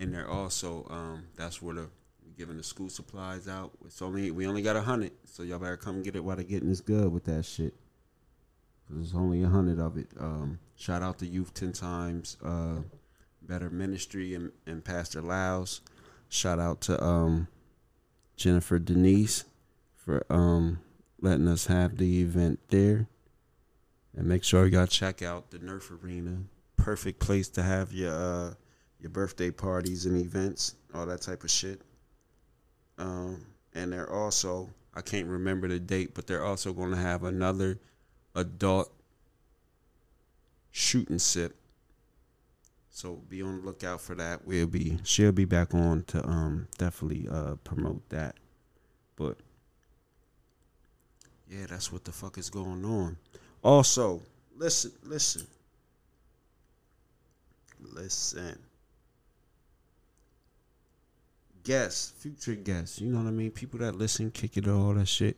and they're also um, that's where the giving the school supplies out. It's only we only got a hundred, so y'all better come get it while they're getting this good with that shit. Cause there's only a hundred of it. Um, shout out to Youth Ten Times, uh, Better Ministry and, and Pastor Laos. Shout out to um, Jennifer Denise for um, letting us have the event there. And make sure y'all check out the Nerf Arena. Perfect place to have your uh, your birthday parties and events, all that type of shit. Um, and they're also, I can't remember the date, but they're also going to have another adult shoot and sip. So be on the lookout for that. We'll be she'll be back on to um definitely uh promote that. But yeah, that's what the fuck is going on. Also, listen, listen. Listen. Guests, future guests. You know what I mean? People that listen, kick it, all that shit.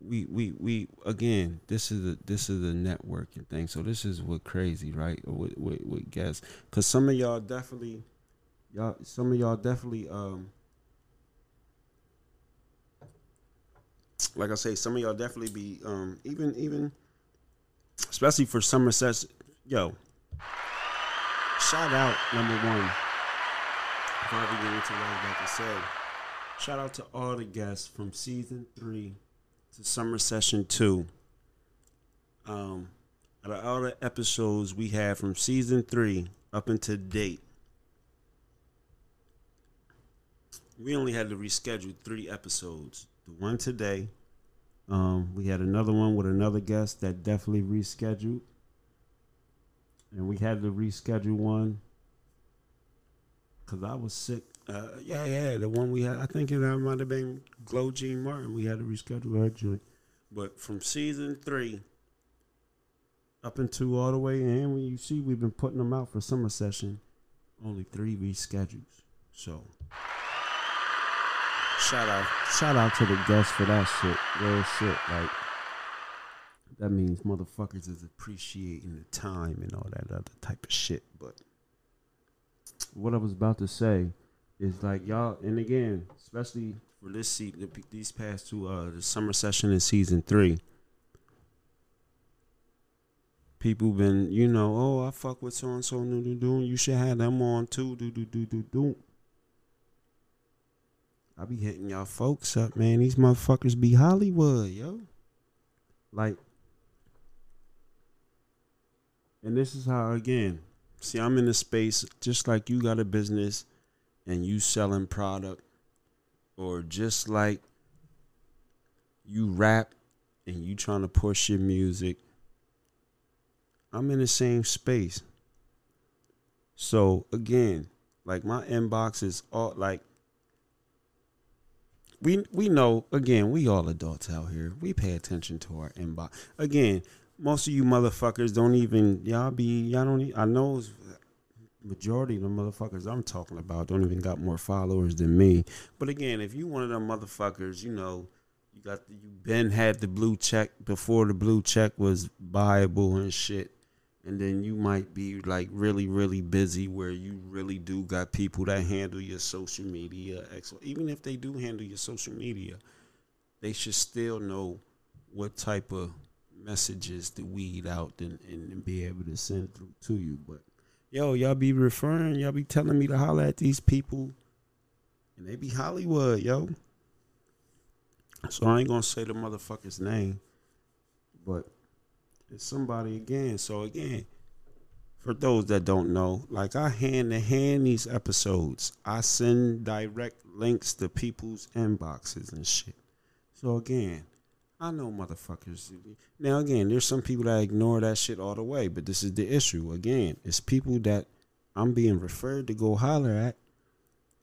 We we we again. This is a this is a networking thing. So this is what crazy, right? With with, with guests, because some of y'all definitely, y'all some of y'all definitely um. Like I say, some of y'all definitely be um even even, especially for session. Yo, shout out number one we get into what I was about to say, shout out to all the guests from season three to summer session two. Um, out of all the episodes we had from season three up until date, we only had to reschedule three episodes. The one today, um, we had another one with another guest that definitely rescheduled, and we had to reschedule one because I was sick. Uh, yeah, yeah, the one we had, I think it might have been Glow Jean Martin. We had to reschedule her joint. But from season three up into all the way in, when you see we've been putting them out for summer session, only three reschedules. So shout out, shout out to the guests for that shit. Real shit, like that means motherfuckers is appreciating the time and all that other type of shit. But what I was about to say is like y'all, and again, especially for this seat, these past two, uh, the summer session in season three, people been, you know, oh, I fuck with so and so, do do do. You should have them on too, do do do do do. I be hitting y'all folks up, man. These motherfuckers be Hollywood, yo. Like, and this is how again See, I'm in a space just like you got a business and you selling product, or just like you rap and you trying to push your music. I'm in the same space. So again, like my inbox is all like we we know again we all adults out here. We pay attention to our inbox. Again, most of you motherfuckers don't even y'all be y'all don't. Even, I know majority of the motherfuckers I'm talking about don't even got more followers than me. But again, if you one of them motherfuckers, you know, you got the, you been had the blue check before the blue check was buyable and shit. And then you might be like really, really busy where you really do got people that handle your social media. Even if they do handle your social media, they should still know what type of messages to weed out and, and be able to send through to you. But yo, y'all be referring, y'all be telling me to holler at these people, and they be Hollywood, yo. So I ain't gonna say the motherfucker's name, but it's somebody again. So again, for those that don't know, like I hand to hand these episodes, I send direct links to people's inboxes and shit. So again, I know motherfuckers. Now again, there's some people that ignore that shit all the way, but this is the issue. Again, it's people that I'm being referred to go holler at,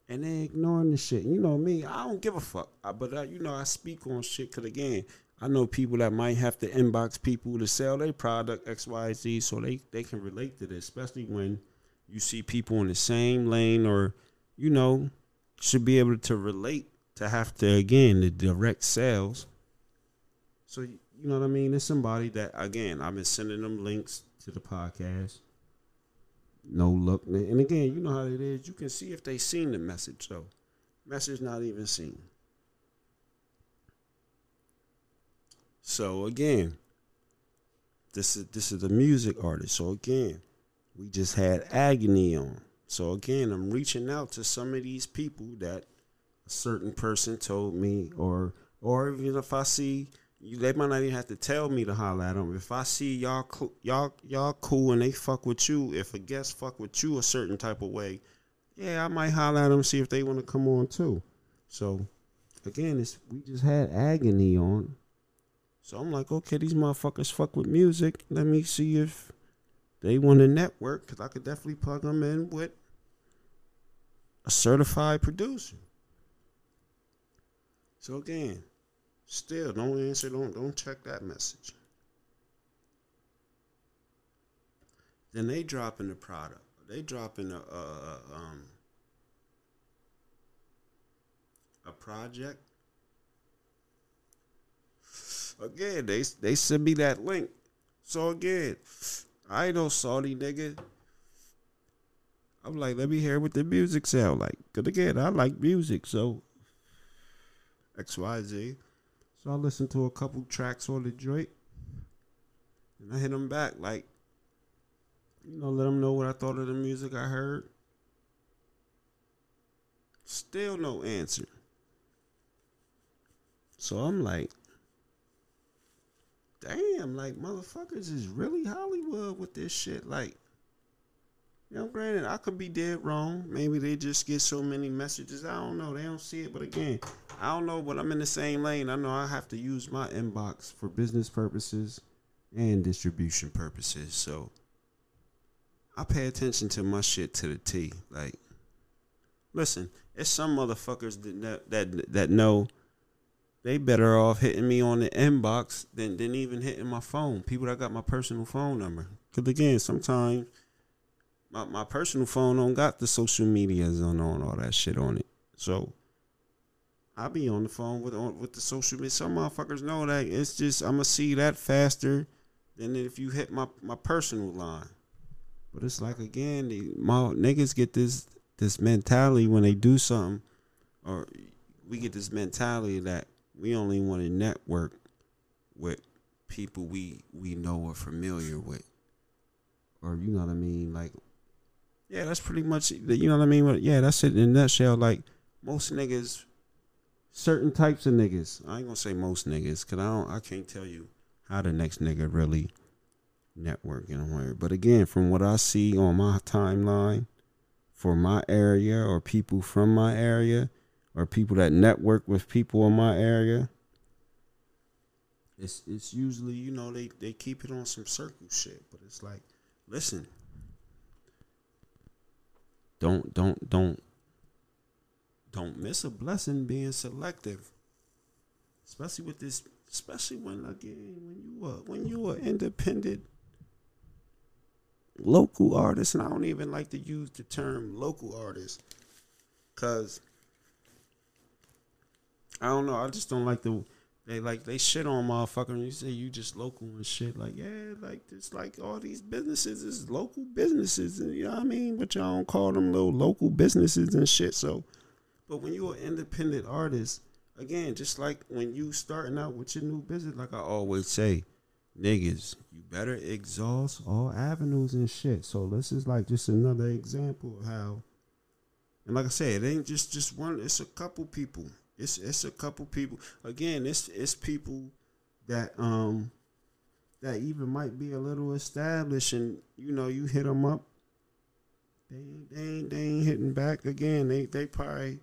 and they ignoring the shit. You know me, I don't give a fuck. I, but I, you know, I speak on shit because again, I know people that might have to inbox people to sell their product X Y Z, so they they can relate to this, especially when you see people in the same lane or you know should be able to relate to have to again the direct sales so you know what I mean? It's somebody that again I've been sending them links to the podcast. No look, and again, you know how it is. You can see if they seen the message. So, message not even seen. So again, this is this is the music artist. So again, we just had agony on. So again, I'm reaching out to some of these people that a certain person told me, or or even if I see they might not even have to tell me to holler at them. If I see y'all, y'all, y'all cool and they fuck with you, if a guest fuck with you a certain type of way, yeah, I might holler at them see if they want to come on too. So, again, it's we just had agony on. So I'm like, okay, these motherfuckers fuck with music. Let me see if they want to network, cause I could definitely plug them in with a certified producer. So again, Still, don't answer. Don't don't check that message. Then they drop in the product. They drop in a, uh, um, a project. Again, they they send me that link. So again, I ain't no salty nigga. I'm like, let me hear what the music sound like. Cause again, I like music, so X Y Z. So I listened to a couple tracks on the joint, and I hit them back like, you know, let them know what I thought of the music I heard. Still no answer. So I'm like, damn, like motherfuckers is really Hollywood with this shit. Like, you know, granted, I could be dead wrong. Maybe they just get so many messages. I don't know. They don't see it. But again, I don't know. But I'm in the same lane. I know I have to use my inbox for business purposes and distribution purposes. So I pay attention to my shit to the T. Like, listen, it's some motherfuckers that that that know they better off hitting me on the inbox than than even hitting my phone. People that got my personal phone number. Cause again, sometimes my, my personal phone don't got the social medias on on all that shit on it. So I be on the phone with on, with the social media. Some motherfuckers know that it's just I'ma see that faster than if you hit my, my personal line. But it's like again, the, my niggas get this this mentality when they do something, or we get this mentality that we only want to network with people we we know or familiar with, or you know what I mean, like. Yeah, that's pretty much you know what I mean. Yeah, that's it in a nutshell. Like most niggas, certain types of niggas. I ain't gonna say most niggas, cause I don't. I can't tell you how the next nigga really network in a way. But again, from what I see on my timeline for my area or people from my area or people that network with people in my area, it's it's usually, you know, they, they keep it on some circle shit. But it's like, listen. Don't don't don't don't miss a blessing being selective. Especially with this especially when again when you are when you are independent local artist and I don't even like to use the term local artist cuz I don't know, I just don't like the they like they shit on motherfucker you say you just local and shit like yeah like it's like all these businesses is local businesses and you know what I mean but y'all don't call them little local businesses and shit so but when you're an independent artist again, just like when you starting out with your new business, like I always say, niggas, you better exhaust all avenues and shit. So this is like just another example of how, and like I said, it ain't just just one. It's a couple people. It's it's a couple people. Again, it's it's people that um that even might be a little established, and you know you hit them up. They they ain't, they ain't hitting back again. They they probably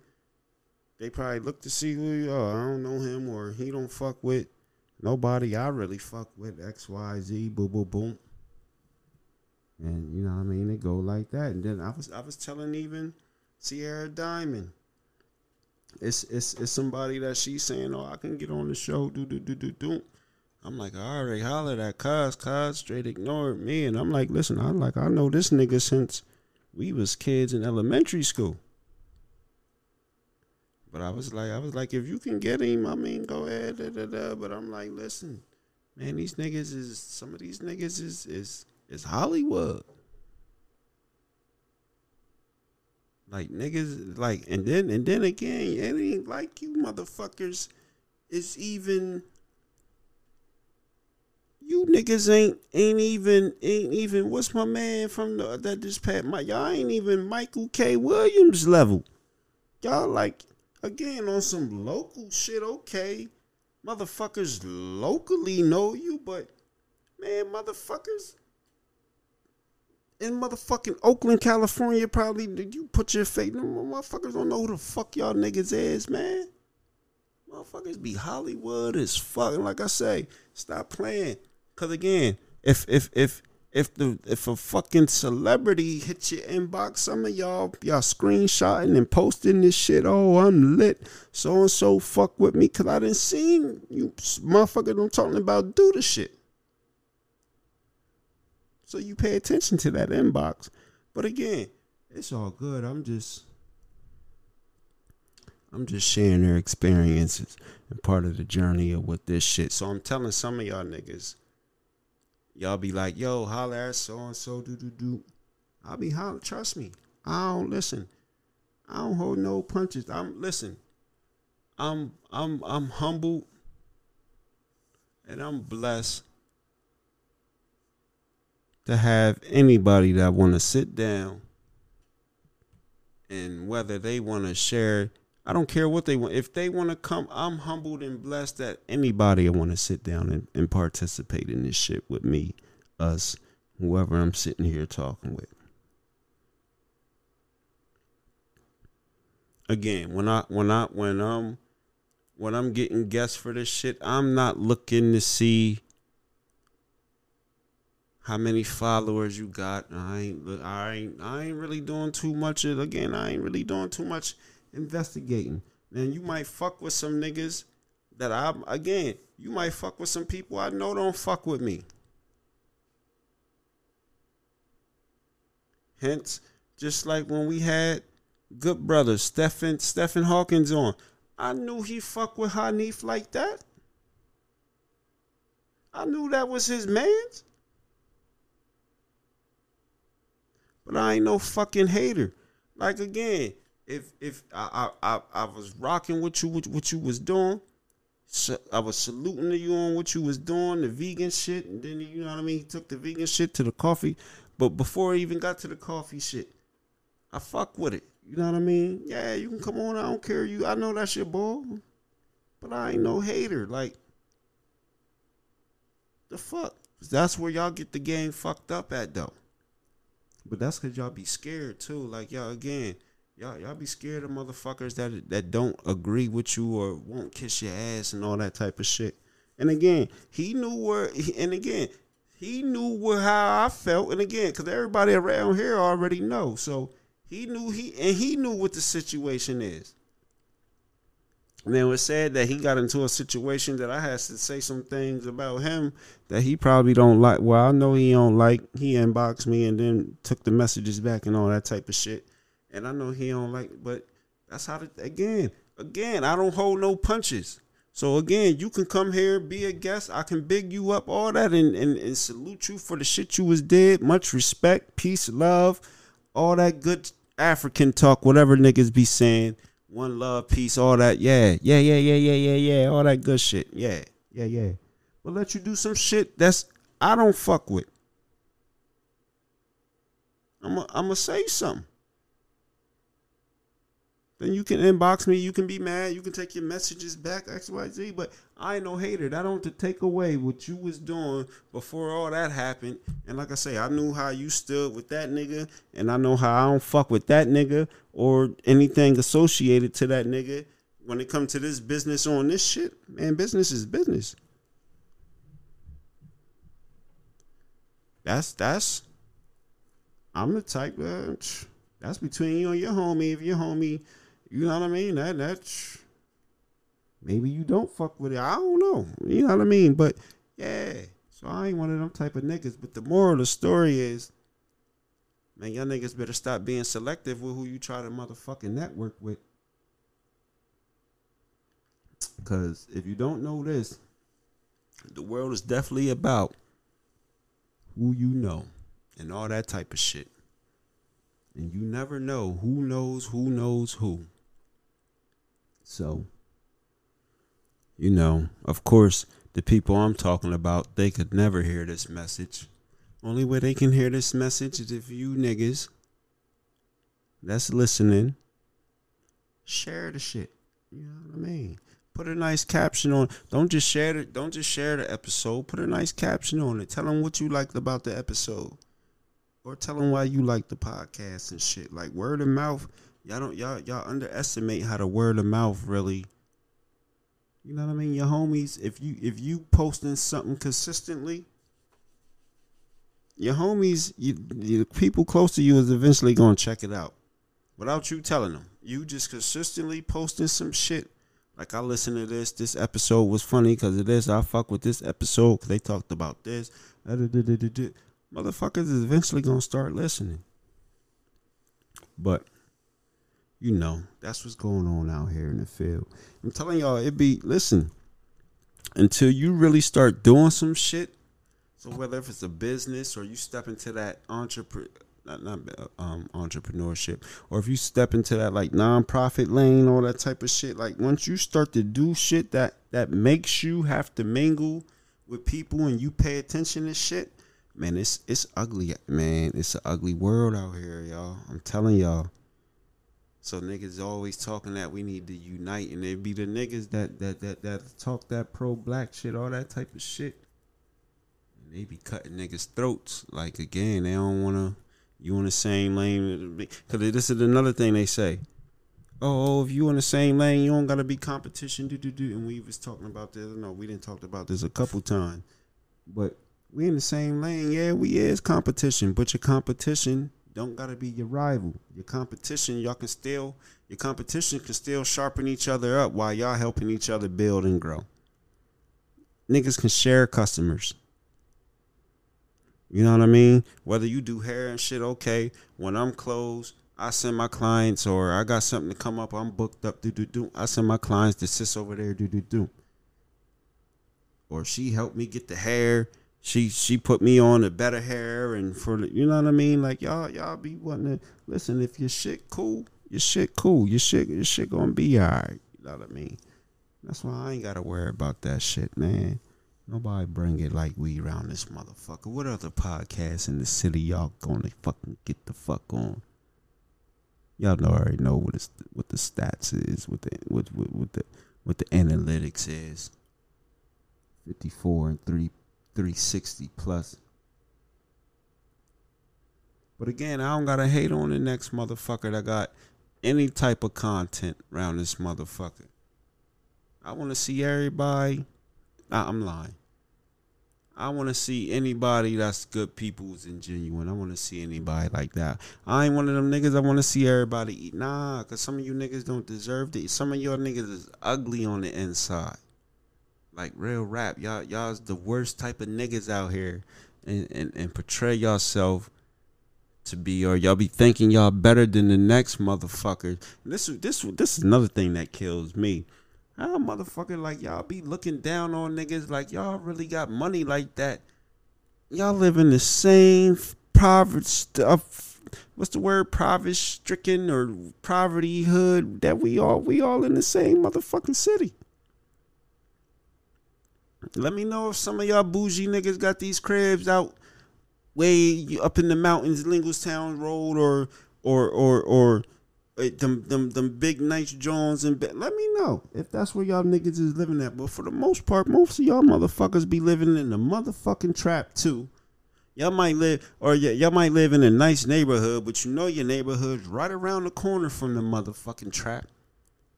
they probably look to see who you are. I don't know him or he don't fuck with nobody I really fuck with. X, Y, Z, boom, boom, boom. And you know what I mean? It go like that. And then I was I was telling even Sierra Diamond. It's it's it's somebody that she's saying, Oh, I can get on the show, do do do do do. I'm like, I already hollered at Cuz, Cuz straight ignored me. And I'm like, listen, I'm like I know this nigga since we was kids in elementary school. But I was like, I was like, if you can get him, I mean, go ahead. Da, da, da. But I'm like, listen, man, these niggas is some of these niggas is is is Hollywood. Like niggas, like, and then and then again, it ain't like you motherfuckers is even. You niggas ain't ain't even ain't even what's my man from the that just pat my y'all ain't even Michael K. Williams level. Y'all like again on some local shit, okay. Motherfuckers locally know you, but man, motherfuckers in motherfucking Oakland, California, probably did you put your face. No motherfuckers don't know who the fuck y'all niggas is, man. Motherfuckers be Hollywood as fuck. And like I say, stop playing. Cause again, if if if if the if a fucking celebrity hits your inbox, some of y'all y'all screenshotting and posting this shit. Oh, I'm lit. So and so fuck with me because I didn't see you motherfucker. I'm talking about do the shit. So you pay attention to that inbox. But again, it's all good. I'm just I'm just sharing their experiences and part of the journey of what this shit. So I'm telling some of y'all niggas, y'all be like, yo, holler at so and so, do do do. I'll be holler. Trust me, I don't listen. I don't hold no punches. I'm listen. I'm I'm I'm humbled and I'm blessed to have anybody that want to sit down and whether they want to share I don't care what they want. If they want to come, I'm humbled and blessed that anybody want to sit down and, and participate in this shit with me, us, whoever I'm sitting here talking with. Again, when I when I when I'm when I'm getting guests for this shit, I'm not looking to see how many followers you got. I ain't I ain't I ain't really doing too much of again, I ain't really doing too much investigating. Man, you might fuck with some niggas that I again, you might fuck with some people I know don't fuck with me. Hence, just like when we had good brother Stephen Stephen Hawkins on. I knew he fuck with Hanif like that. I knew that was his man's. But I ain't no fucking hater. Like again, if if I I, I was rocking with you what, what you was doing, so I was saluting to you on what you was doing, the vegan shit, and then you know what I mean. He took the vegan shit to the coffee, but before he even got to the coffee shit, I fuck with it. You know what I mean? Yeah, you can come on. I don't care. You, I know that's your ball, but I ain't no hater. Like the fuck. That's where y'all get the game fucked up at though. But that's cause y'all be scared too. Like y'all again, y'all y'all be scared of motherfuckers that that don't agree with you or won't kiss your ass and all that type of shit. And again, he knew where. And again, he knew where how I felt. And again, because everybody around here already know. So he knew he and he knew what the situation is. And it was said that he got into a situation that I had to say some things about him that he probably don't like. Well, I know he don't like. He inboxed me and then took the messages back and all that type of shit and I know he don't like, but that's how. To, again, again, I don't hold no punches. So again, you can come here, be a guest. I can big you up, all that, and, and, and salute you for the shit you was did. Much respect, peace, love, all that good African talk, whatever niggas be saying. One love, peace, all that. Yeah, yeah, yeah, yeah, yeah, yeah, yeah. All that good shit. Yeah, yeah, yeah. But let you do some shit that's I don't fuck with. I'm to say something then you can inbox me. You can be mad. You can take your messages back, X, Y, Z. But I ain't no hater. That don't to take away what you was doing before all that happened. And like I say, I knew how you stood with that nigga, and I know how I don't fuck with that nigga or anything associated to that nigga. When it comes to this business on this shit, man, business is business. That's that's. I'm the type. That's between you and your homie. If your homie you know what I mean? That that's maybe you don't fuck with it. I don't know. You know what I mean? But yeah. So I ain't one of them type of niggas. But the moral of the story is, man, y'all niggas better stop being selective with who you try to motherfucking network with. Cause if you don't know this, the world is definitely about who you know and all that type of shit. And you never know who knows who knows who. So, you know, of course, the people I'm talking about, they could never hear this message. Only way they can hear this message is if you niggas that's listening share the shit. You know what I mean? Put a nice caption on. Don't just share it. Don't just share the episode. Put a nice caption on it. Tell them what you liked about the episode, or tell them why you like the podcast and shit. Like word of mouth y'all don't y'all y'all underestimate how the word of mouth really you know what I mean? Your homies, if you if you posting something consistently, your homies, you, you people close to you is eventually gonna check it out, without you telling them. You just consistently posting some shit. Like I listened to this. This episode was funny because of this. I fuck with this episode because they talked about this. Motherfuckers is eventually gonna start listening. But You know, that's what's going on out here in the field. I'm telling y'all, it be listen until you really start doing some shit. So whether if it's a business or you step into that entrepreneur, not, not um, entrepreneurship, or if you step into that like nonprofit lane, all that type of shit. Like once you start to do shit that that makes you have to mingle with people and you pay attention to shit, man, it's it's ugly, man. It's an ugly world out here, y'all. I'm telling y'all. So niggas always talking that we need to unite, and it be the niggas that that that that talk that pro black shit, all that type of shit. And they be cutting niggas throats. Like again, they don't wanna you in the same lane because this is another thing they say. Oh, oh, if you in the same lane, you don't gotta be competition. Do do do. And we was talking about this. No, we didn't talk about this a couple times, but we in the same lane. Yeah, we is competition, but your competition don't gotta be your rival. Your competition, y'all can still your competition can still sharpen each other up while y'all helping each other build and grow. Niggas can share customers. You know what I mean? Whether you do hair and shit, okay. When I'm closed, I send my clients or I got something to come up, I'm booked up, do do do. I send my clients to sit over there, do do do. Or she helped me get the hair. She she put me on the better hair and for you know what I mean? Like y'all y'all be wanting to listen. If your shit cool, your shit cool. Your shit your shit gonna be alright. You know what I mean? That's why I ain't gotta worry about that shit, man. Nobody bring it like we around this motherfucker. What other podcasts in the city y'all gonna fucking get the fuck on? Y'all know already know what it's, what the stats is, what the what, what, what the what the analytics is. Fifty four and three three sixty plus. But again, I don't gotta hate on the next motherfucker that got any type of content around this motherfucker. I wanna see everybody Nah, I'm lying. I want to see anybody that's good peoples and genuine. I want to see anybody like that. I ain't one of them niggas. I want to see everybody eat. Nah, cause some of you niggas don't deserve to. Some of your niggas is ugly on the inside. Like real rap, y'all y'all's the worst type of niggas out here, and and, and portray yourself to be, or y'all be thinking y'all better than the next motherfucker. This is this this is another thing that kills me how motherfucker like y'all be looking down on niggas like y'all really got money like that? Y'all live in the same poverty stuff. What's the word? Poverty stricken or poverty hood that we all we all in the same motherfucking city. Let me know if some of y'all bougie niggas got these cribs out way up in the mountains, Linglestown Road, or or or or uh, them them them big nice Jones and let me know if that's where y'all niggas is living at. But for the most part, most of y'all motherfuckers be living in the motherfucking trap too. Y'all might live or y- y'all might live in a nice neighborhood, but you know your neighborhood's right around the corner from the motherfucking trap.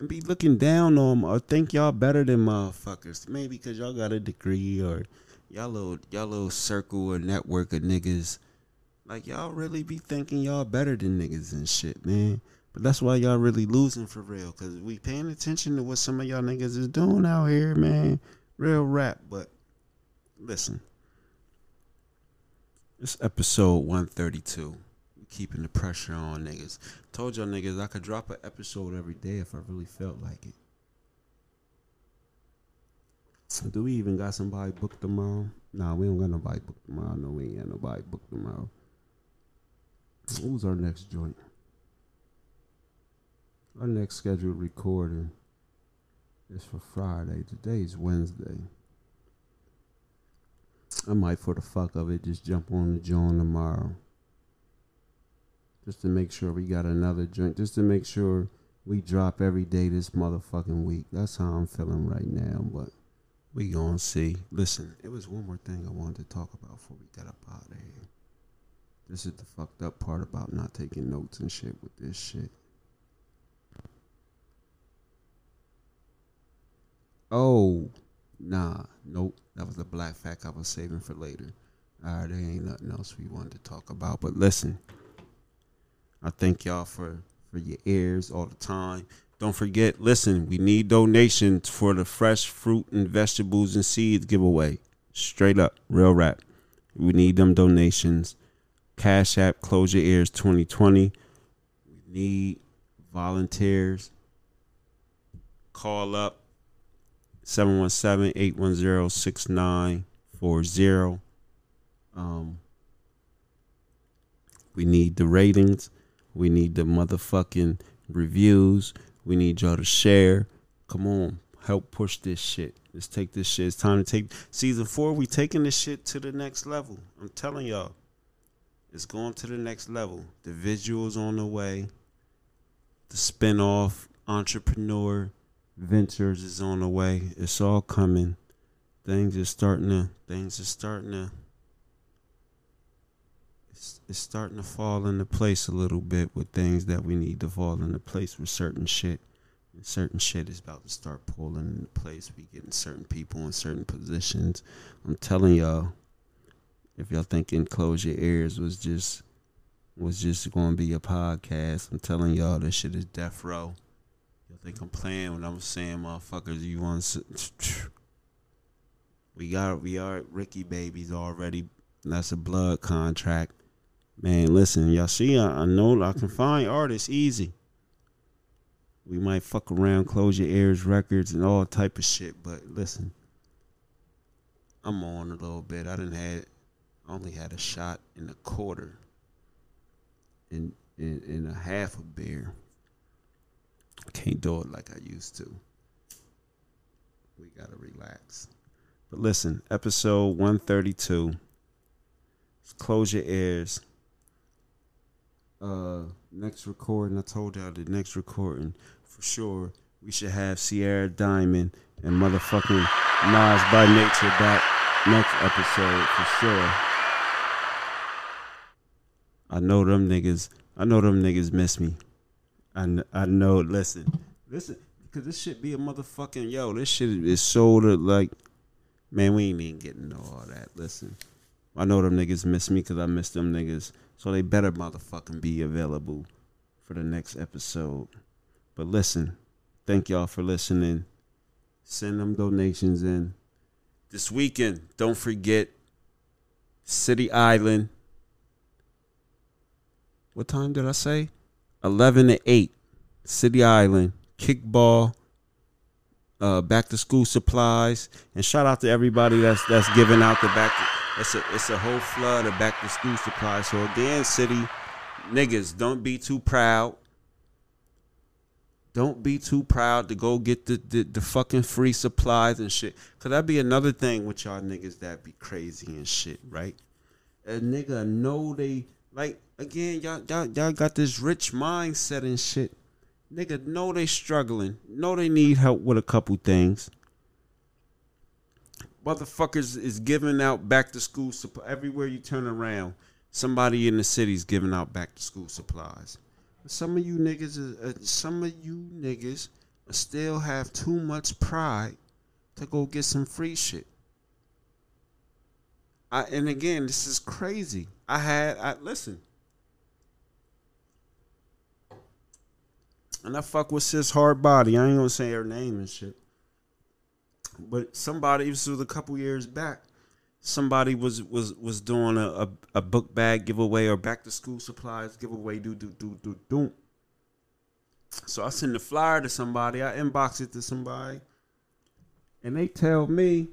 And be looking down on them or think y'all better than motherfuckers. Maybe because y'all got a degree or y'all little y'all little circle or network of niggas like y'all really be thinking y'all better than niggas and shit, man. But that's why y'all really losing for real. Cause we paying attention to what some of y'all niggas is doing out here, man. Real rap. But listen. It's episode 132. Keeping the pressure on niggas. Told y'all niggas I could drop an episode every day if I really felt like it. Do we even got somebody booked tomorrow? Nah, we don't got nobody booked tomorrow. No, we ain't got nobody booked tomorrow. Who's our next joint? Our next scheduled recording is for Friday. Today's Wednesday. I might, for the fuck of it, just jump on the joint tomorrow. Just to make sure we got another joint. Just to make sure we drop every day this motherfucking week. That's how I'm feeling right now. But we gonna see. Listen, it was one more thing I wanted to talk about before we got up out of here. This is the fucked up part about not taking notes and shit with this shit. Oh, nah, nope. That was a black fact I was saving for later. All right, there ain't nothing else we wanted to talk about. But listen, I thank y'all for for your ears all the time. Don't forget, listen, we need donations for the fresh fruit and vegetables and seeds giveaway. Straight up, real rap. We need them donations Cash App, Close Your Ears 2020. We need volunteers. Call up 717 810 6940. Um, we need the ratings. We need the motherfucking reviews. We need y'all to share. Come on, help push this shit. Let's take this shit. It's time to take season four. We taking this shit to the next level. I'm telling y'all, it's going to the next level. The visuals on the way. The spinoff entrepreneur ventures is on the way. It's all coming. Things are starting to. Things are starting to. It's, it's starting to fall into place a little bit with things that we need to fall into place with certain shit. And certain shit is about to start pulling into place. We getting certain people in certain positions. I'm telling y'all, if y'all thinking close your ears was just was just going to be a podcast, I'm telling y'all this shit is death row. Y'all think I'm playing when I'm saying, motherfuckers, you want? We got we are Ricky babies already. That's a blood contract. Man, listen, y'all see, I, I know I can find artists easy. We might fuck around, close your ears, records, and all type of shit. But listen, I'm on a little bit. I didn't had, only had a shot in a quarter, in in, in a half a beer. I can't do it like I used to. We gotta relax. But listen, episode 132. Close your ears. Uh, next recording, I told y'all the next recording for sure. We should have Sierra Diamond and motherfucking Nas by Nature back next episode for sure. I know them niggas. I know them niggas miss me. I, I know. Listen, listen, because this shit be a motherfucking yo. This shit is so to like, man. We ain't even getting all that. Listen, I know them niggas miss me because I miss them niggas. So they better motherfucking be available for the next episode. But listen, thank y'all for listening. Send them donations in. This weekend, don't forget City Island. What time did I say? 11 to 8. City Island. Kickball. Uh, back to school supplies. And shout out to everybody that's that's giving out the back to, it's a it's a whole flood of back to school supplies. So again, city niggas, don't be too proud. Don't be too proud to go get the, the, the fucking free supplies and shit. Cause that'd be another thing with y'all niggas that be crazy and shit, right? A nigga know they like again, y'all y'all y'all got this rich mindset and shit. Nigga know they struggling. Know they need help with a couple things motherfuckers is giving out back to school supplies. everywhere you turn around. Somebody in the city's giving out back to school supplies. Some of you niggas, is- uh, some of you niggas still have too much pride to go get some free shit. I, and again, this is crazy. I had, I listen, and I fuck with sis hard body. I ain't gonna say her name and shit but somebody this was a couple years back somebody was was was doing a, a, a book bag giveaway or back to school supplies giveaway do do do do do. So i send the flyer to somebody i inbox it to somebody and they tell me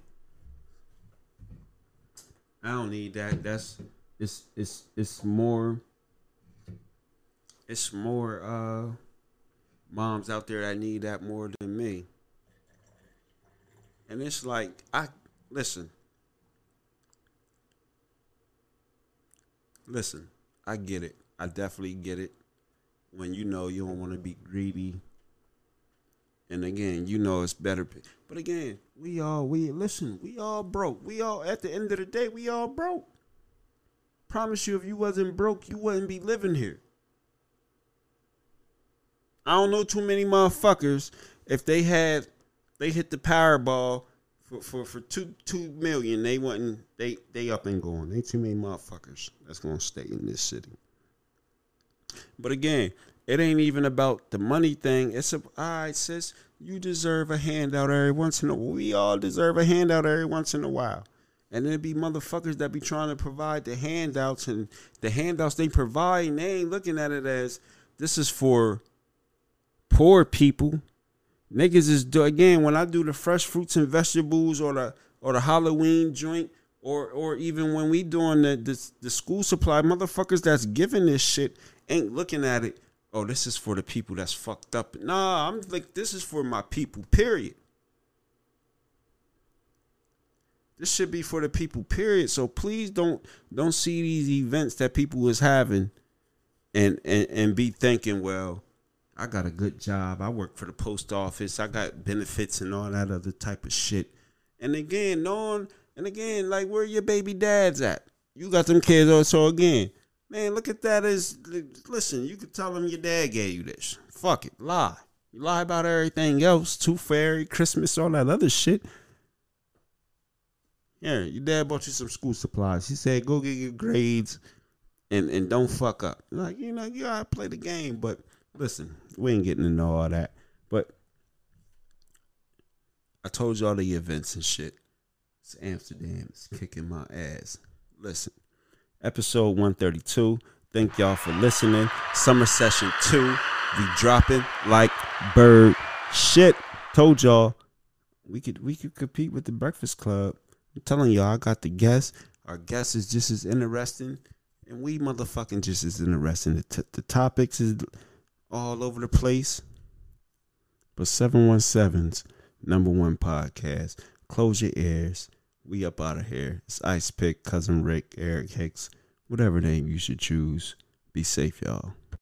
i don't need that that's it's it's it's more it's more uh moms out there that need that more than me and it's like I listen. Listen, I get it. I definitely get it. When you know you don't want to be greedy. And again, you know it's better. But again, we all we listen, we all broke. We all at the end of the day, we all broke. Promise you if you wasn't broke, you wouldn't be living here. I don't know too many motherfuckers if they had they hit the Powerball for, for, for two two million. They wasn't they they up and going. Ain't too many motherfuckers that's gonna stay in this city. But again, it ain't even about the money thing. It's a all right, sis. You deserve a handout every once in a. While. We all deserve a handout every once in a while. And then it be motherfuckers that be trying to provide the handouts and the handouts they provide, they ain't looking at it as this is for poor people. Niggas is do again when I do the fresh fruits and vegetables or the or the Halloween joint or or even when we doing the the, the school supply motherfuckers that's giving this shit ain't looking at it. Oh, this is for the people that's fucked up. Nah, I'm like this is for my people. Period. This should be for the people, period. So please don't don't see these events that people is having and and, and be thinking, well, I got a good job. I work for the post office. I got benefits and all that other type of shit. And again, knowing and again, like where your baby dad's at. You got them kids also again, man, look at that as listen, you could tell them your dad gave you this. Fuck it, lie. You lie about everything else, tooth fairy, Christmas, all that other shit. Yeah, your dad bought you some school supplies. He said, "Go get your grades, and and don't fuck up." Like you know, you gotta play the game. But listen, we ain't getting into all that. But I told y'all the events and shit. It's Amsterdam. It's kicking my ass. Listen, episode one thirty two. Thank y'all for listening. Summer session two. We dropping like bird shit. Told y'all we could we could compete with the Breakfast Club. I'm telling y'all, I got the guest. Our guest is just as interesting, and we motherfucking just as interesting. The, t- the topics is all over the place. But 717's number one podcast. Close your ears. We up out of here. It's Icepick, Cousin Rick, Eric Hicks, whatever name you should choose. Be safe, y'all.